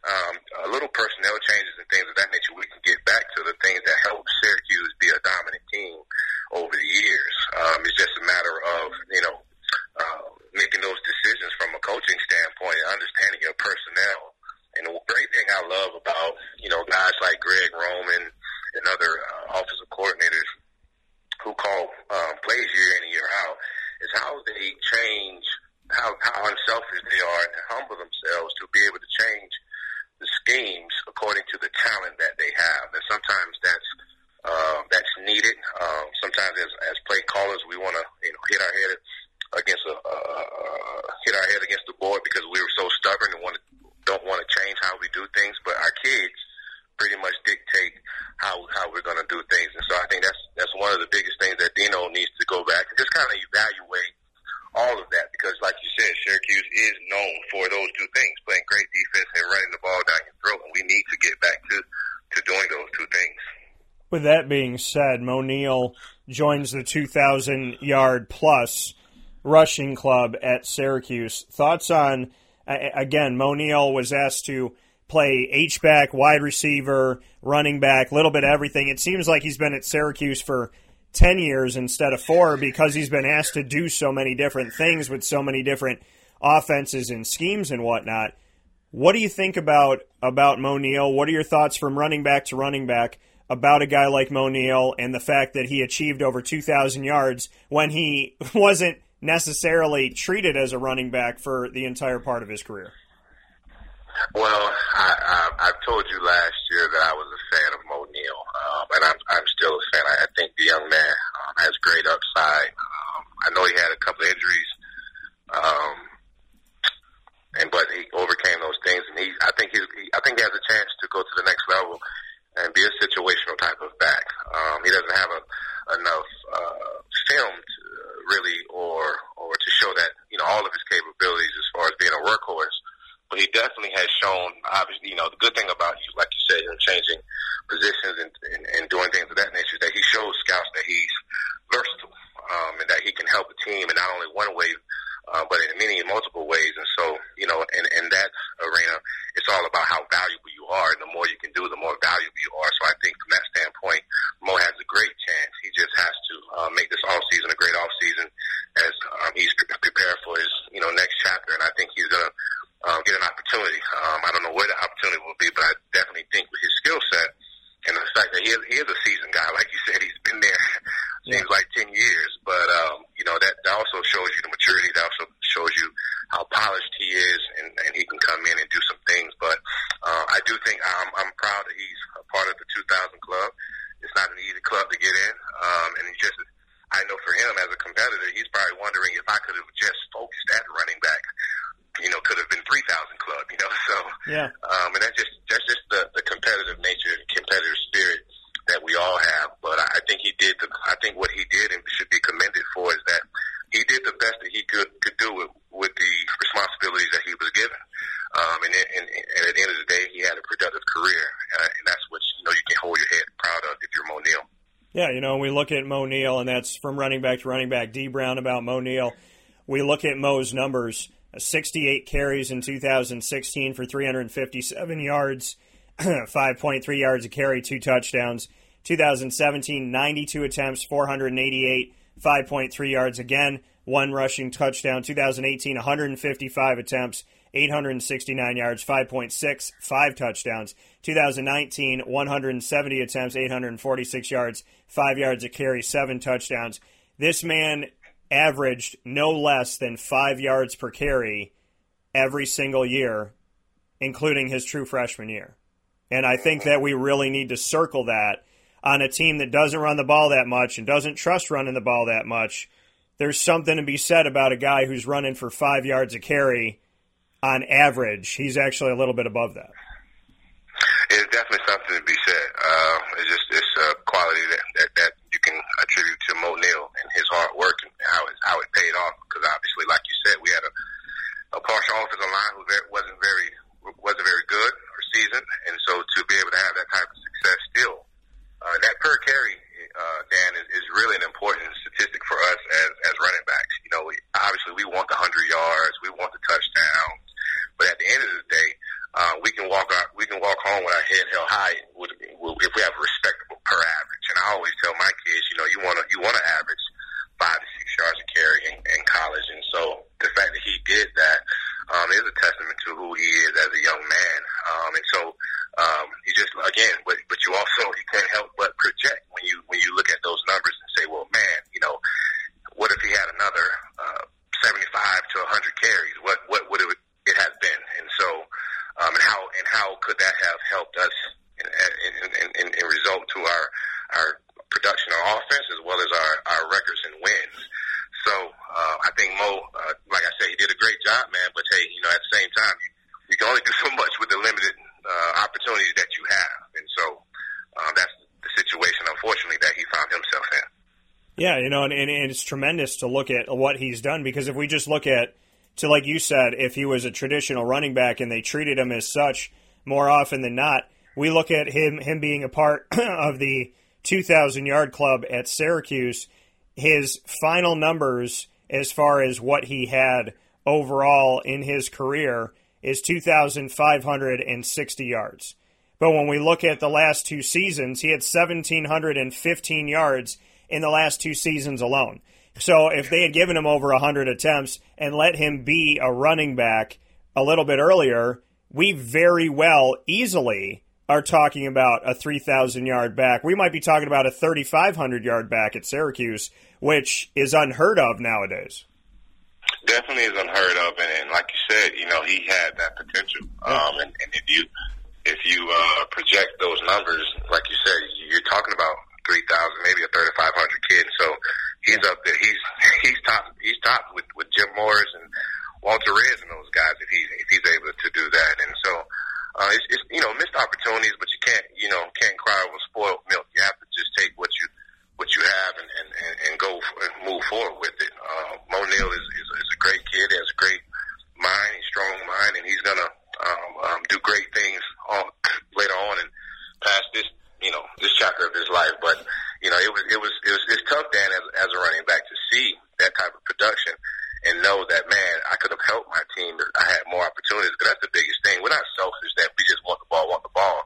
S2: um, a little personnel changes and things of that nature, we can get back to the things that helped Syracuse be a dominant team over the years. Um, it's just a matter of, you know, uh, making those decisions from a coaching standpoint and understanding your personnel. And the great thing I love about you know guys like Greg Roman and other uh, offensive coordinators who call um, plays year in and year out is how they change how how unselfish they are and humble themselves to be able to change the schemes according to the talent that they have. And sometimes that's uh, that's needed. Um, sometimes as as play callers, we want to you know hit our head against a uh, hit our head against the board because we were so stubborn and want to, don't want to change how we do things. But our kids pretty much dictate how how we're going to do things. And so I think that's that's one of the biggest things that Dino needs to go back and just kind of evaluate all of that because, like you said, Syracuse is known for those two things: playing great defense and running the ball down your throat. And we need to get back to to doing those two things.
S1: With that being said, Moe Neal joins the 2,000 yard plus rushing club at Syracuse. Thoughts on again? Moe Neal was asked to play H back, wide receiver, running back, little bit of everything. It seems like he's been at Syracuse for 10 years instead of four because he's been asked to do so many different things with so many different offenses and schemes and whatnot. What do you think about about Moe Neal? What are your thoughts from running back to running back about a guy like Moe Neal and the fact that he achieved over 2,000 yards when he wasn't necessarily treated as a running back for the entire part of his career?
S2: Well, I, I, I told you last year that I was a fan of Moe Neal, um, and I'm, I'm still a fan. I, I think the young man um, has great upside. Um, I know he had a couple of injuries, um, and but he overcame those things, and he, I think he's, he, I think he has a chance to go to the next level and be a situational type of back. Um, he doesn't have a, enough uh, film to, uh, really, or or to show that you know all of his capabilities as far as being a workhorse but he definitely has shown, obviously, you know, the good thing about you, like you said, him changing positions and, and, and doing things of that nature, that he shows scouts that he's versatile um, and that he can help a team in not only one way, uh, but in many multiple ways. And so, you know, in, in that arena, it's all about how valuable you are, and the more you can do, the more valuable you are. So I think from that standpoint, Moe has a great chance. He just has to uh, make this off season a great off season as um, he's prepared for his, you know, next chapter. And I think he's gonna um, get an opportunity. Um, I don't know where the opportunity will be, but I definitely think with his skill set and the fact that he is, he is a seasoned guy, like you said, he's been there seems yeah. like ten years. But um, you know that, that also shows you the maturity. That also shows you how polished he is, and, and he can come in and do some things. But uh, I do think I'm, I'm proud that he's a part of the 2000 club. It's not an easy club to get in, um, and he just I know for him as a competitor, he's probably wondering if I could have just focused at running back you know, could have been 3,000 club, you know, so,
S1: yeah.
S2: um, and that's just, that's just the, the competitive nature and competitive spirit that we all have. But I think he did the, I think what he did and should be commended for is that he did the best that he could, could do with, with the responsibilities that he was given. Um, and, and, and at the end of the day, he had a productive career, uh, and that's what, you know, you can hold your head proud of if you're Moe Neal.
S1: Yeah, you know, we look at Moe Neal, and that's from running back to running back. D Brown about Moe Neal. We look at Moe's numbers uh, 68 carries in 2016 for 357 yards, 5.3 yards a carry, two touchdowns. 2017, 92 attempts, 488, 5.3 yards again, one rushing touchdown. 2018, 155 attempts, 869 yards, 5.6, five touchdowns. 2019, 170 attempts, 846 yards, five yards a carry, seven touchdowns. This man averaged no less than five yards per carry every single year, including his true freshman year. And I think that we really need to circle that on a team that doesn't run the ball that much and doesn't trust running the ball that much. There's something to be said about a guy who's running for five yards a carry on average. He's actually a little bit above that.
S2: It's definitely something to be said. Uh, it's just it's a quality that, that, that you can attribute to Moe Neal and his hard work and how it, how it paid off. Because obviously, like you said, we had a, a partial offensive line who wasn't very wasn't very good or seasoned, and so to be able to have that type of success still, uh, that per carry, uh, Dan, is, is really an important statistic for us as, as running backs. You know, we, obviously we want the 100 yards, we want the touchdowns, but at the end of the day, uh, we can walk out we can walk home with our head held high if we have a respectable per average. And I always tell my kids, you know, you want to you want to average five to six yards a carry in, in college, and so the fact that he did that um, is a testament to who he is as a young man. Um, and so, um, you just again, but, but you also you can't help but project when you when you look at those numbers and say, well, man, you know, what if he had another uh, 75 to 100 carries? What what would it it have been? And so, um, and how and how could that have helped us and in, in, in, in result to our our production our offense as well as our our records and wins? So uh, I think Moe, uh, like I said, he did a great job, man. But hey, you know, at the same time, you, can only do so much with the limited uh, opportunities that you have, and so uh, that's the situation, unfortunately, that he found himself in.
S1: Yeah, you know, and, and it's tremendous to look at what he's done because if we just look at, to like you said, if he was a traditional running back and they treated him as such more often than not, we look at him him being a part of the 2,000 yard club at Syracuse. His final numbers, as far as what he had overall in his career, is 2,560 yards. But when we look at the last two seasons, he had 1,715 yards in the last two seasons alone. So if they had given him over 100 attempts and let him be a running back a little bit earlier, we very well easily are talking about a 3,000 yard back. We might be talking about a 3,500 yard back at Syracuse, which is unheard of nowadays.
S2: Definitely is unheard of, and, and like you said, you know he had that potential. Um, and, and if you if you uh, project those numbers, like you said, you're talking about three thousand, maybe a thirty five hundred kid. So he's up there. He's he's top. He's top with with Jim Morris and Walter Reyes and those guys. If he if he's able to do that, and so uh, it's, it's you know missed opportunities, but you can't you know can't cry over spoiled milk. You have to just take what you what you have and and and, and go and move forward with it. Uh, Moe Neal is, is is a great kid. He has a great mind, strong mind, and he's gonna um, um, do great things on, later on and past this you know this chapter of his life. But you know, it was it was it was it's tough, Dan, as as a running back, to see that type of production and know that man, I could have helped my team. I had more opportunities. Because that's the biggest thing. We're not selfish that we just want the ball, want the ball.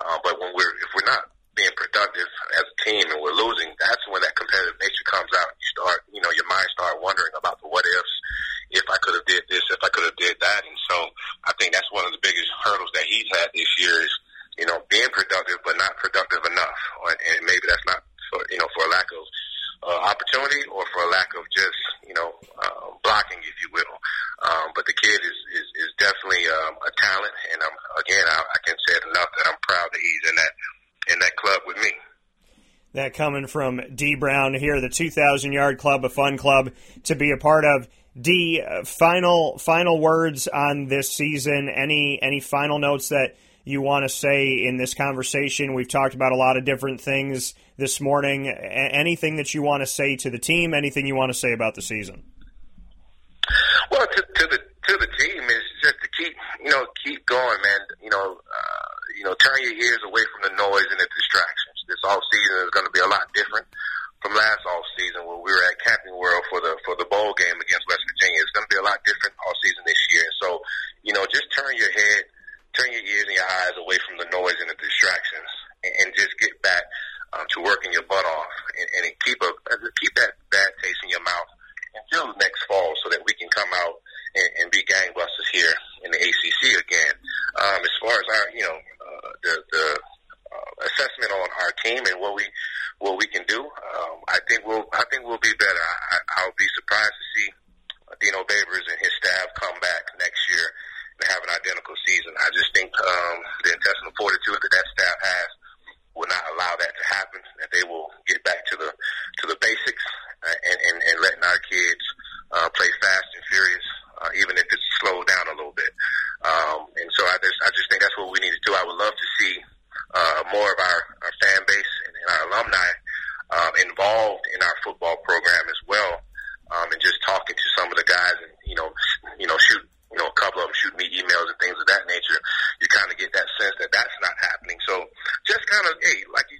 S2: Uh, but when we're if we're not being productive as a team and we're losing, that's when that competitive nature comes out. You start, you know, your mind start wondering about the what ifs. If I could have did this, if I could have did that, and so I think that's one of the biggest hurdles that he's had this year is you know, being productive but not productive enough, and maybe that's not for you know for a lack of uh, opportunity or for a lack of just you know uh, blocking, if you will. Um, but the kid is is, is definitely um, a talent, and I'm again I, I can say it enough that I'm proud that he's in that in that club with me.
S1: That coming from D Brown here, the 2,000 yard club, a fun club to be a part of. D, final final words on this season. Any any final notes that you want to say in this conversation. We've talked about a lot of different things this morning. Anything that you want to say to the team? Anything you want to say about the season?
S2: Well, to, to the to the team is just to keep you know keep going, man. You know, uh, you know, turn your ears away from the noise and the distractions. This off season is going to be a lot different from last off season where we were at Camping World for the for the bowl game against West Virginia. It's going to be a lot different off season this year. So, you know, just turn your head turn your ears and your eyes away from the noise and the distractions, and, and just get back um, to working your butt off, and, and keep a keep that bad taste in your mouth until next fall, so that we can come out and, and be gangbusters here in the ACC again. Um, as far as our, you know, uh, the the uh, assessment on our team and what we what we can do, um, I think we'll I think we'll be better. I, I'll be surprised to see Dino Babers and his staff come back next year to have an identical season. I just think um, the intestinal fortitude that that staff has will not allow that to happen. That they will get back to the to the basics uh, and, and and letting our kids uh, play fast and furious, uh, even if it's slowed down a little bit. Um, and so I just I just think that's what we need to do. I would love to see uh, more of our, our fan base and, and our alumni um, involved in our football program as well, um, and just talking to some of the guys and you know you know shoot you know, a couple of them shoot me emails and things of that nature. You kind of get that sense that that's not happening. So just kind of, hey, like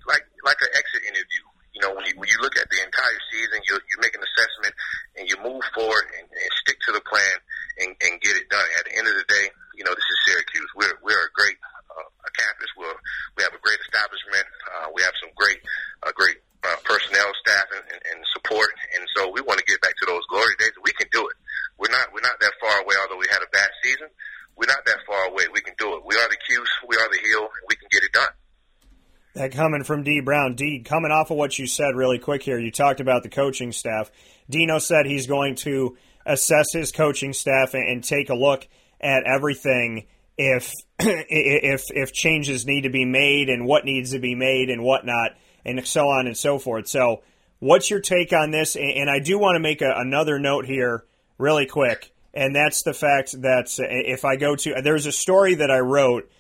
S2: an exit interview. You know, when you when you look at the entire season, you you make an assessment and you move forward and, and stick to the plan and, and get it done. At the end of the day, you know, this is Syracuse. We're we're a great uh, a campus. We're we have a great establishment. Uh, we have some great uh, great uh, personnel, staff, and, and, and support. And so we want to get back to those glory days. We can do it. We're not we're not that far away. Although we had a bad season, we're not that far away. We can do it. We are the Cuse. We are the Hill. And we can get it done.
S1: That coming from D Brown. D, coming off of what you said really quick here, you talked about the coaching staff. Dino said he's going to assess his coaching staff and, take a look at everything if if if changes need to be made and what needs to be made and whatnot and so on and so forth. So, what's your take on this? And I do want to make a, another note here, really quick, and that's the fact that uh, if I go to there's a story that I wrote.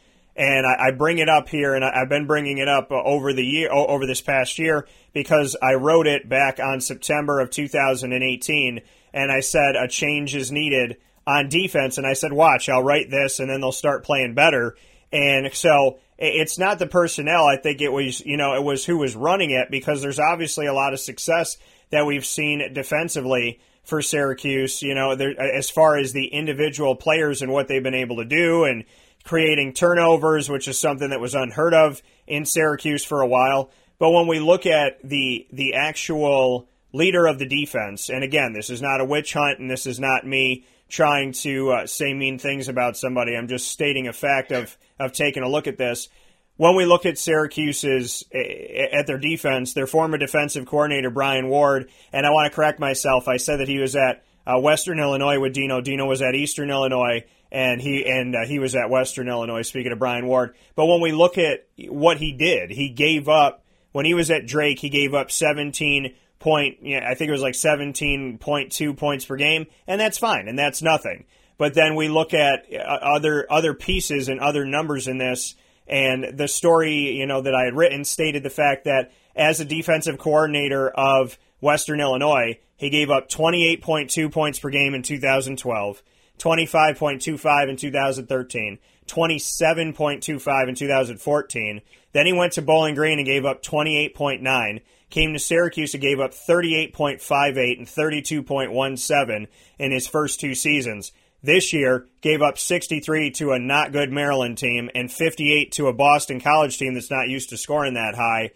S1: And I, I bring it up here, and I, have been bringing it up uh, over the year, over this past year, because I wrote it back on September of 2018, and I said a change is needed on defense, and I said, "Watch, I'll write this, and then they'll start playing better." And so it's not the personnel. I think it was, you know, it was who was running it because there's obviously a lot of success that we've seen defensively for Syracuse. You know, as far as the individual players and what they've been able to do, and creating turnovers, which is something that was unheard of in Syracuse for a while. But when we look at the the actual leader of the defense, and again, this is not a witch hunt, and this is not me trying to uh, say mean things about somebody. I'm just stating a fact of of taking a look at this. When we look at Syracuse's at their defense, their former defensive coordinator Brian Ward, and I want to correct myself. I said that he was at uh, Western Illinois with Dino. Dino was at Eastern Illinois, and he and uh, he was at Western Illinois. Speaking of Brian Ward, but when we look at what he did, he gave up when he was at Drake. He gave up 17 point, you know, I think it was like 17.2 points per game, and that's fine, and that's nothing. But then we look at uh, other other pieces and other numbers in this, and the story, you know, that I had written stated the fact that as a defensive coordinator of Western Illinois, he gave up 28.2 points per game in 2012, 25.25 in 2013, 27.25 in 2014. Then he went to Bowling Green and gave up 28.9 came to Syracuse and gave up 38.58 and 32.17 in his first two seasons. This year, gave up 63 to a not good Maryland team and 58 to a Boston College team that's not used to scoring that high.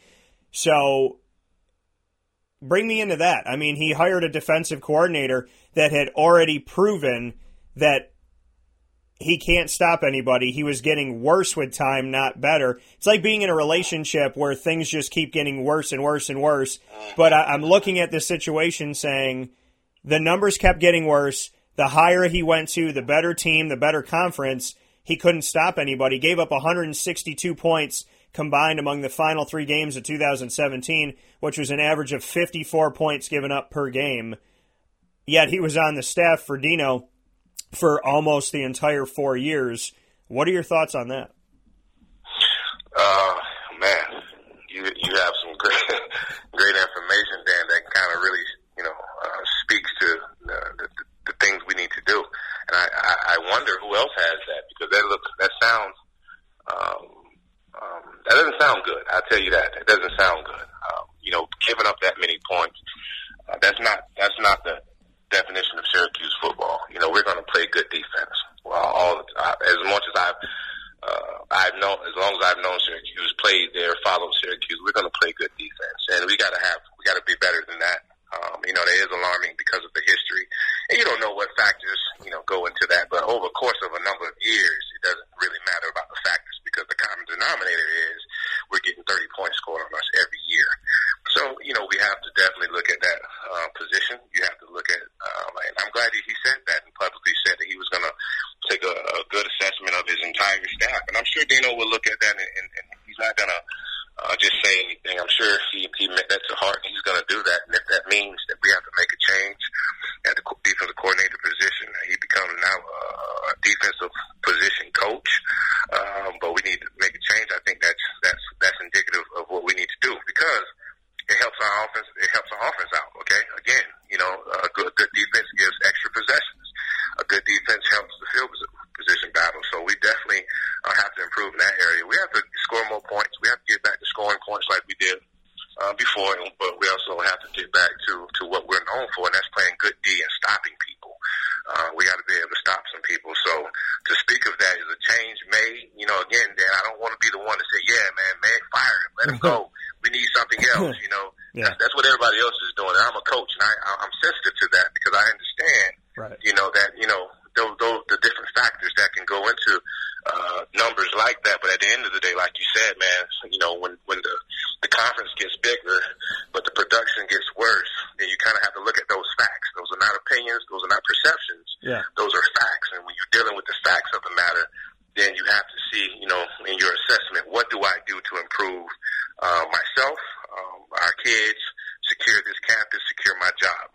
S1: So, bring me into that. I mean, he hired a defensive coordinator that had already proven that he can't stop anybody. He was getting worse with time, not better. It's like being in a relationship where things just keep getting worse and worse and worse. But I, am looking at this situation saying the numbers kept getting worse. The higher he went to, the better team, the better conference. He couldn't stop anybody. Gave up 162 points combined among the final three games of 2017, which was an average of 54 points given up per game. Yet he was on the staff for Dino for almost the entire four years. What are your thoughts on that?
S2: Uh, man, you you have some great great information, Dan. That kind of really you know uh, speaks to the, the, the things we need to do. And I, I, I wonder who else has that because that looks that sounds um, um, that doesn't sound good. I'll tell you that it doesn't sound good. Um, you know, giving up that many points. Uh, that's not that's not the definition of Syracuse football. You know, we're going to play good defense. Well, all as much as I've uh, I've known, as long as I've known Syracuse, played there, followed Syracuse, we're going to play good defense, and we got to have we got to be better than that. Um, you know, that is alarming because of the history, and you don't know what factors you know go into that. But over the course of a number of years, it doesn't really matter about the factors because the common denominator is we're getting 30 points scored on us every year. So, you know, we have to definitely look at that uh, position. You have to look at, um, and I'm glad he said that and publicly said that he was going to take a, a good assessment of his entire staff. And I'm sure Dino will look at that and, and, and he's not going to uh, just say anything. I'm sure he, he meant that to heart and he's going to do that. And if that means that we have to make a change at the defensive coordinator position, he becomes now a defensive position coach. Um, but we need to make a change. I think that's, that's, that's indicative of what we need to do because – it helps our offense. It helps our offense out. Okay, again, you know, a good, good defense gives extra possessions. A good defense helps the field position battle. So we definitely uh, have to improve in that area. We have to score more points. We have to get back to scoring points like we did uh, before, but we also have to get back to to what we're known for, and that's playing good D and stopping people. Uh, we got to be able to stop some people. So to speak of that is a change made. You know, again, Dan, I don't want to be the one to say, "Yeah, man, man, fire him, let him go." We need something else. You know, yeah. that's, that's what everybody else is doing. And I'm a coach, and I, I'm sensitive to that because I understand. Right. You know that you know those, those the different factors that can go into uh, numbers like that. But at the end of the day, like you said, man, you know when when the the conference gets bigger, but the production gets worse, then you kind of have to look at those facts. Those are not opinions. Those are not perceptions. Yeah. Those are facts. And when you're dealing with the facts of the matter, then you see, you know, in your assessment, what do I do to improve uh, myself, um, our kids, secure this campus, secure my job.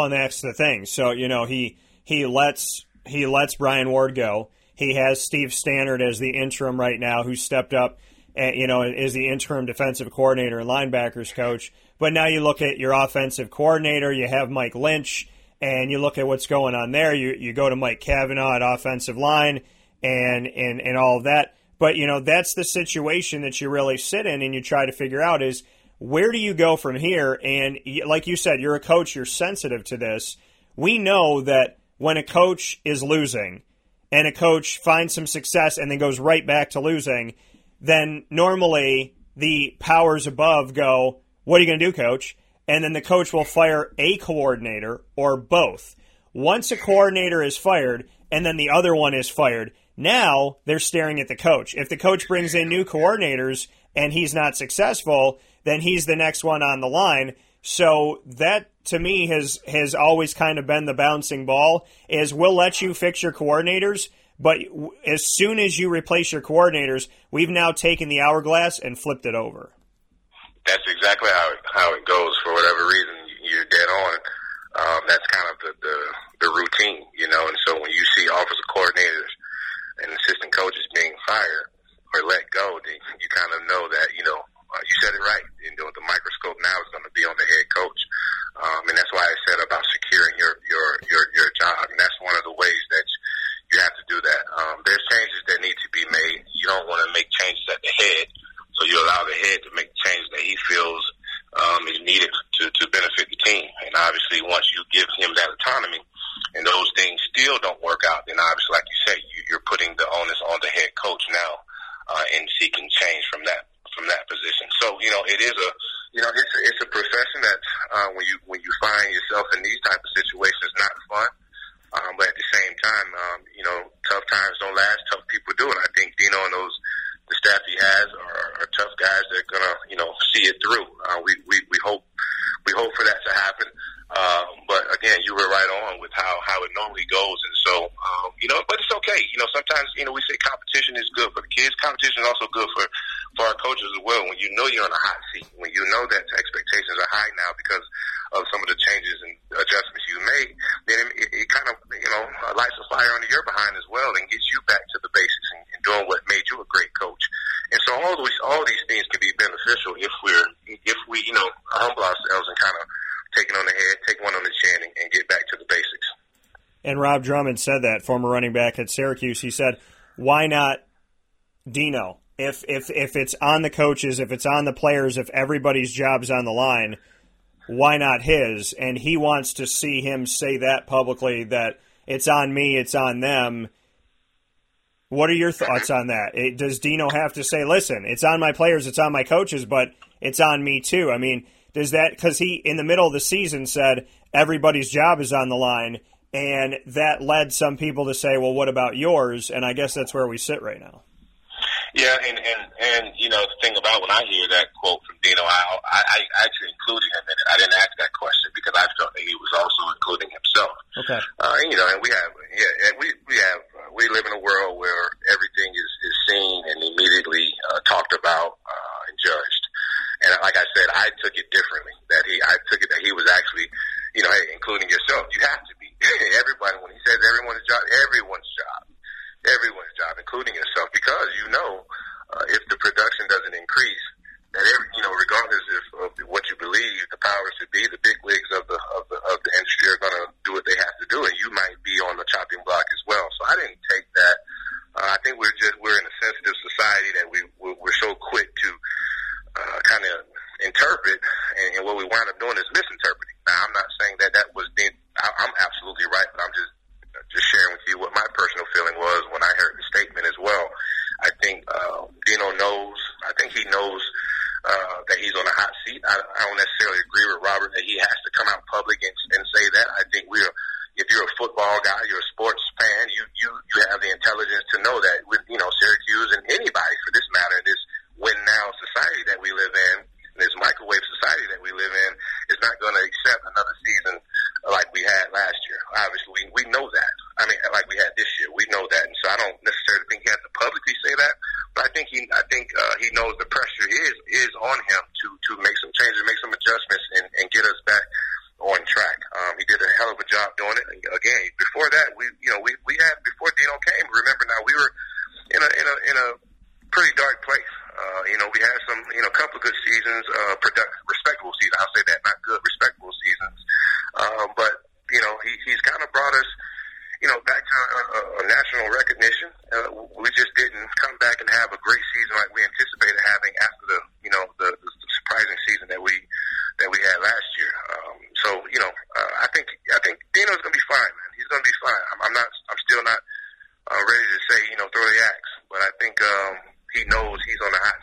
S1: Well, and that's the thing. So you know, he he lets he lets Brian Ward go. He has Steve Stannard as the interim right now, who stepped up, and, you know, is the interim defensive coordinator and linebackers coach. But now you look at your offensive coordinator. You have Mike Lynch, and you look at what's going on there. You you go to Mike Cavanaugh at offensive line, and and and all of that. But you know, that's the situation that you really sit in, and you try to figure out is where do you go from here? And like you said, you're a coach. You're sensitive to this. We know that when a coach is losing and a coach finds some success and then goes right back to losing, then normally the powers above go, What are you going to do, coach? And then the coach will fire a coordinator or both. Once a coordinator is fired and then the other one is fired, now they're staring at the coach. If the coach brings in new coordinators and he's not successful, then he's the next one on the line. So that to me has has always kind of been the bouncing ball is we'll let you fix your coordinators, but as soon as you replace your coordinators, we've now taken the hourglass and flipped it over.
S2: That's exactly how it, how it goes. For whatever reason, you're dead on. Um, that's kind of the, the the routine, you know. And so when you see offensive coordinators and assistant coaches being fired or let go, then you kind of know that you know uh, you said it right. You know, the microscope now is going to be on the head coach, um, and that's why I said about securing your your your your job. And that's one of the ways that you have to do that. Um, there's changes that need to be made. You don't want to make changes at the head, so you allow the head to make changes that he feels um, is needed to to benefit the team. And obviously, once you give him that autonomy, and those things still don't work out, then obviously, like you say, you, you're putting the onus on the head coach now uh, and seeking change from that from that position. So you know, it is a you know it's a, it's a profession that uh, when you when you find yourself in these type of situations, not fun. Um, but at the same time, um, you know, tough times don't last. Tough people do, and I think Dino and those the staff he has are, are tough guys that are gonna you know see it through. Uh, we we we hope we hope for that to happen. Um, but again, you were right on with how, how it normally goes. And so, um, you know, but it's okay. You know, sometimes, you know, we say competition is good for the kids. Competition is also good for, for our coaches as well. When you know you're on a hot seat, when you know that expectations are high now because of some of the changes and adjustments you made, then it, it kind of, you know, lights a fire under your behind as well and gets you back to the basics and, and doing what made you a great coach. And so all these, all these things can be beneficial if we're, if we, you know, humble ourselves and kind of, take it on the head, take one on the chin, and, and get back to the basics.
S1: And Rob Drummond said that, former running back at Syracuse. He said, "Why not Dino? If if if it's on the coaches, if it's on the players, if everybody's job's on the line, why not his?" And he wants to see him say that publicly that it's on me, it's on them. What are your thoughts on that? It, does Dino have to say, "Listen, it's on my players, it's on my coaches, but it's on me too"? I mean does that because he in the middle of the season said everybody's job is on the line, and that led some people to say, "Well, what about yours?" And I guess that's where we sit right now.
S2: Yeah, and and and you know the thing about when I hear that quote from Dino, I I, I actually included him in it. I didn't ask that question because I felt that he was also including himself.
S1: Okay.
S2: Uh, you know, and we have yeah, and we we have uh, we live in a world where everything is is seen and immediately uh, talked about uh, and judged. And like I said, I took it differently. That he, I took it that he was actually, you know, hey, including yourself. You have to be. Everybody, when he says everyone's job, everyone's job, everyone's job, including yourself, because you know, uh, if the production doesn't increase, that every, you know, regardless of, of what you believe, the powers to be, the big leagues of the of the of the industry are going to do what they have to do, and you might be on the chopping block as well. So I didn't take that. Uh, I think we're just we're in a sensitive society that we we're so quick to uh, kind of interpret, and, and what we wind up doing is misinterpreting. Now, I'm not saying that that was being, I, I'm absolutely right, but I'm just just sharing with you what my personal feeling was when I heard the statement as well. I think uh, Dino knows. I think he knows uh, that he's on a hot seat. I, I don't necessarily agree with Robert that he has to come out public and, and say that. I think we're if you're a football guy, you're a sports fan, you you you have the intelligence to know that with you know Syracuse and anybody for this matter, this win now society that we live in, this microwave society that we live in, is not going to accept another season like we had last year. Obviously, we, we know that. I mean, like we had this year, we know that, and so I don't necessarily think he has to publicly say that, but I think he I think uh, he knows the pressure is is on him to to make some changes, make some adjustments, and, and get us back on track. Um, he did a hell of a job doing it. Again, before that, we you know we we had before Dino came. Remember now we were in a in a in a pretty dark place. Uh, you know, we had some, you know, a couple of good seasons, uh, product, respectable seasons. I'll say that, not good, respectable seasons. Um, but, you know, he, he's kind of brought us, you know, back to a, a national recognition. Uh, we just didn't come back and have a great season like we anticipated having after the, you know, the, the surprising season that we, that we had last year. Um, so, you know, uh, I think, I think Dino's going to be fine, man. He's going to be fine. I'm, I'm not, I'm still not, uh, ready to say, you know, throw the axe, but I think, um, he knows he's on the hot.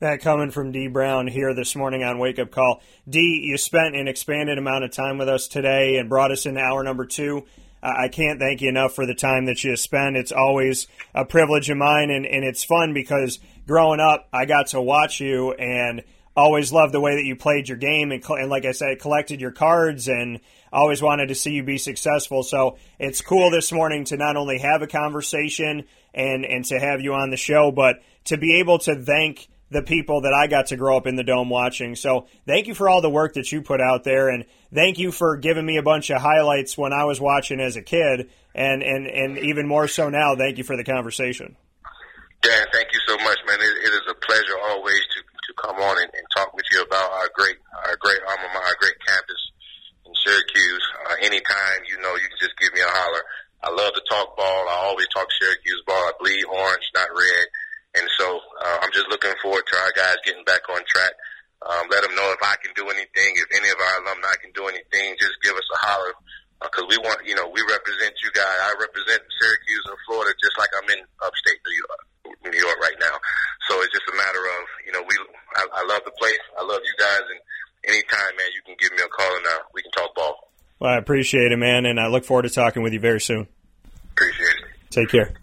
S1: That coming from D Brown here this morning on Wake Up Call. D, you spent an expanded amount of time with us today and brought us into hour number two. I can't thank you enough for the time that you spend. It's always a privilege of mine, and, and it's fun because growing up, I got to watch you and always loved the way that you played your game and, and like I said, collected your cards and always wanted to see you be successful. So it's cool this morning to not only have a conversation and, and to have you on the show, but to be able to thank the people that I got to grow up in the dome watching. So thank you for all the work that you put out there and thank you for giving me a bunch of highlights when I was watching as a kid and, and, and even more so now, thank you for the conversation.
S2: Dan, thank you so much, man. it, it is a pleasure always to, to come on and, and talk with you about our great, our great alma mater, our great campus in Syracuse. Uh, anytime, you know, you can just give me a holler. I love to talk ball. I always talk Syracuse ball. I bleed orange, not red. And so uh, I'm just looking forward to our guys getting back on track. Um, let them know if I can do anything, if any of our alumni can do anything, just give us a holler. Because uh, we want, you know, we represent you guys. I represent Syracuse and Florida just like I'm in upstate New York, New York right now. So it's just a matter of, you know, we, I, I love the place. I love you guys. And anytime, man, you can give me a call and uh, we can talk ball.
S1: Well, I appreciate it, man, and I look forward to talking with you very soon.
S2: Appreciate it.
S1: Take care.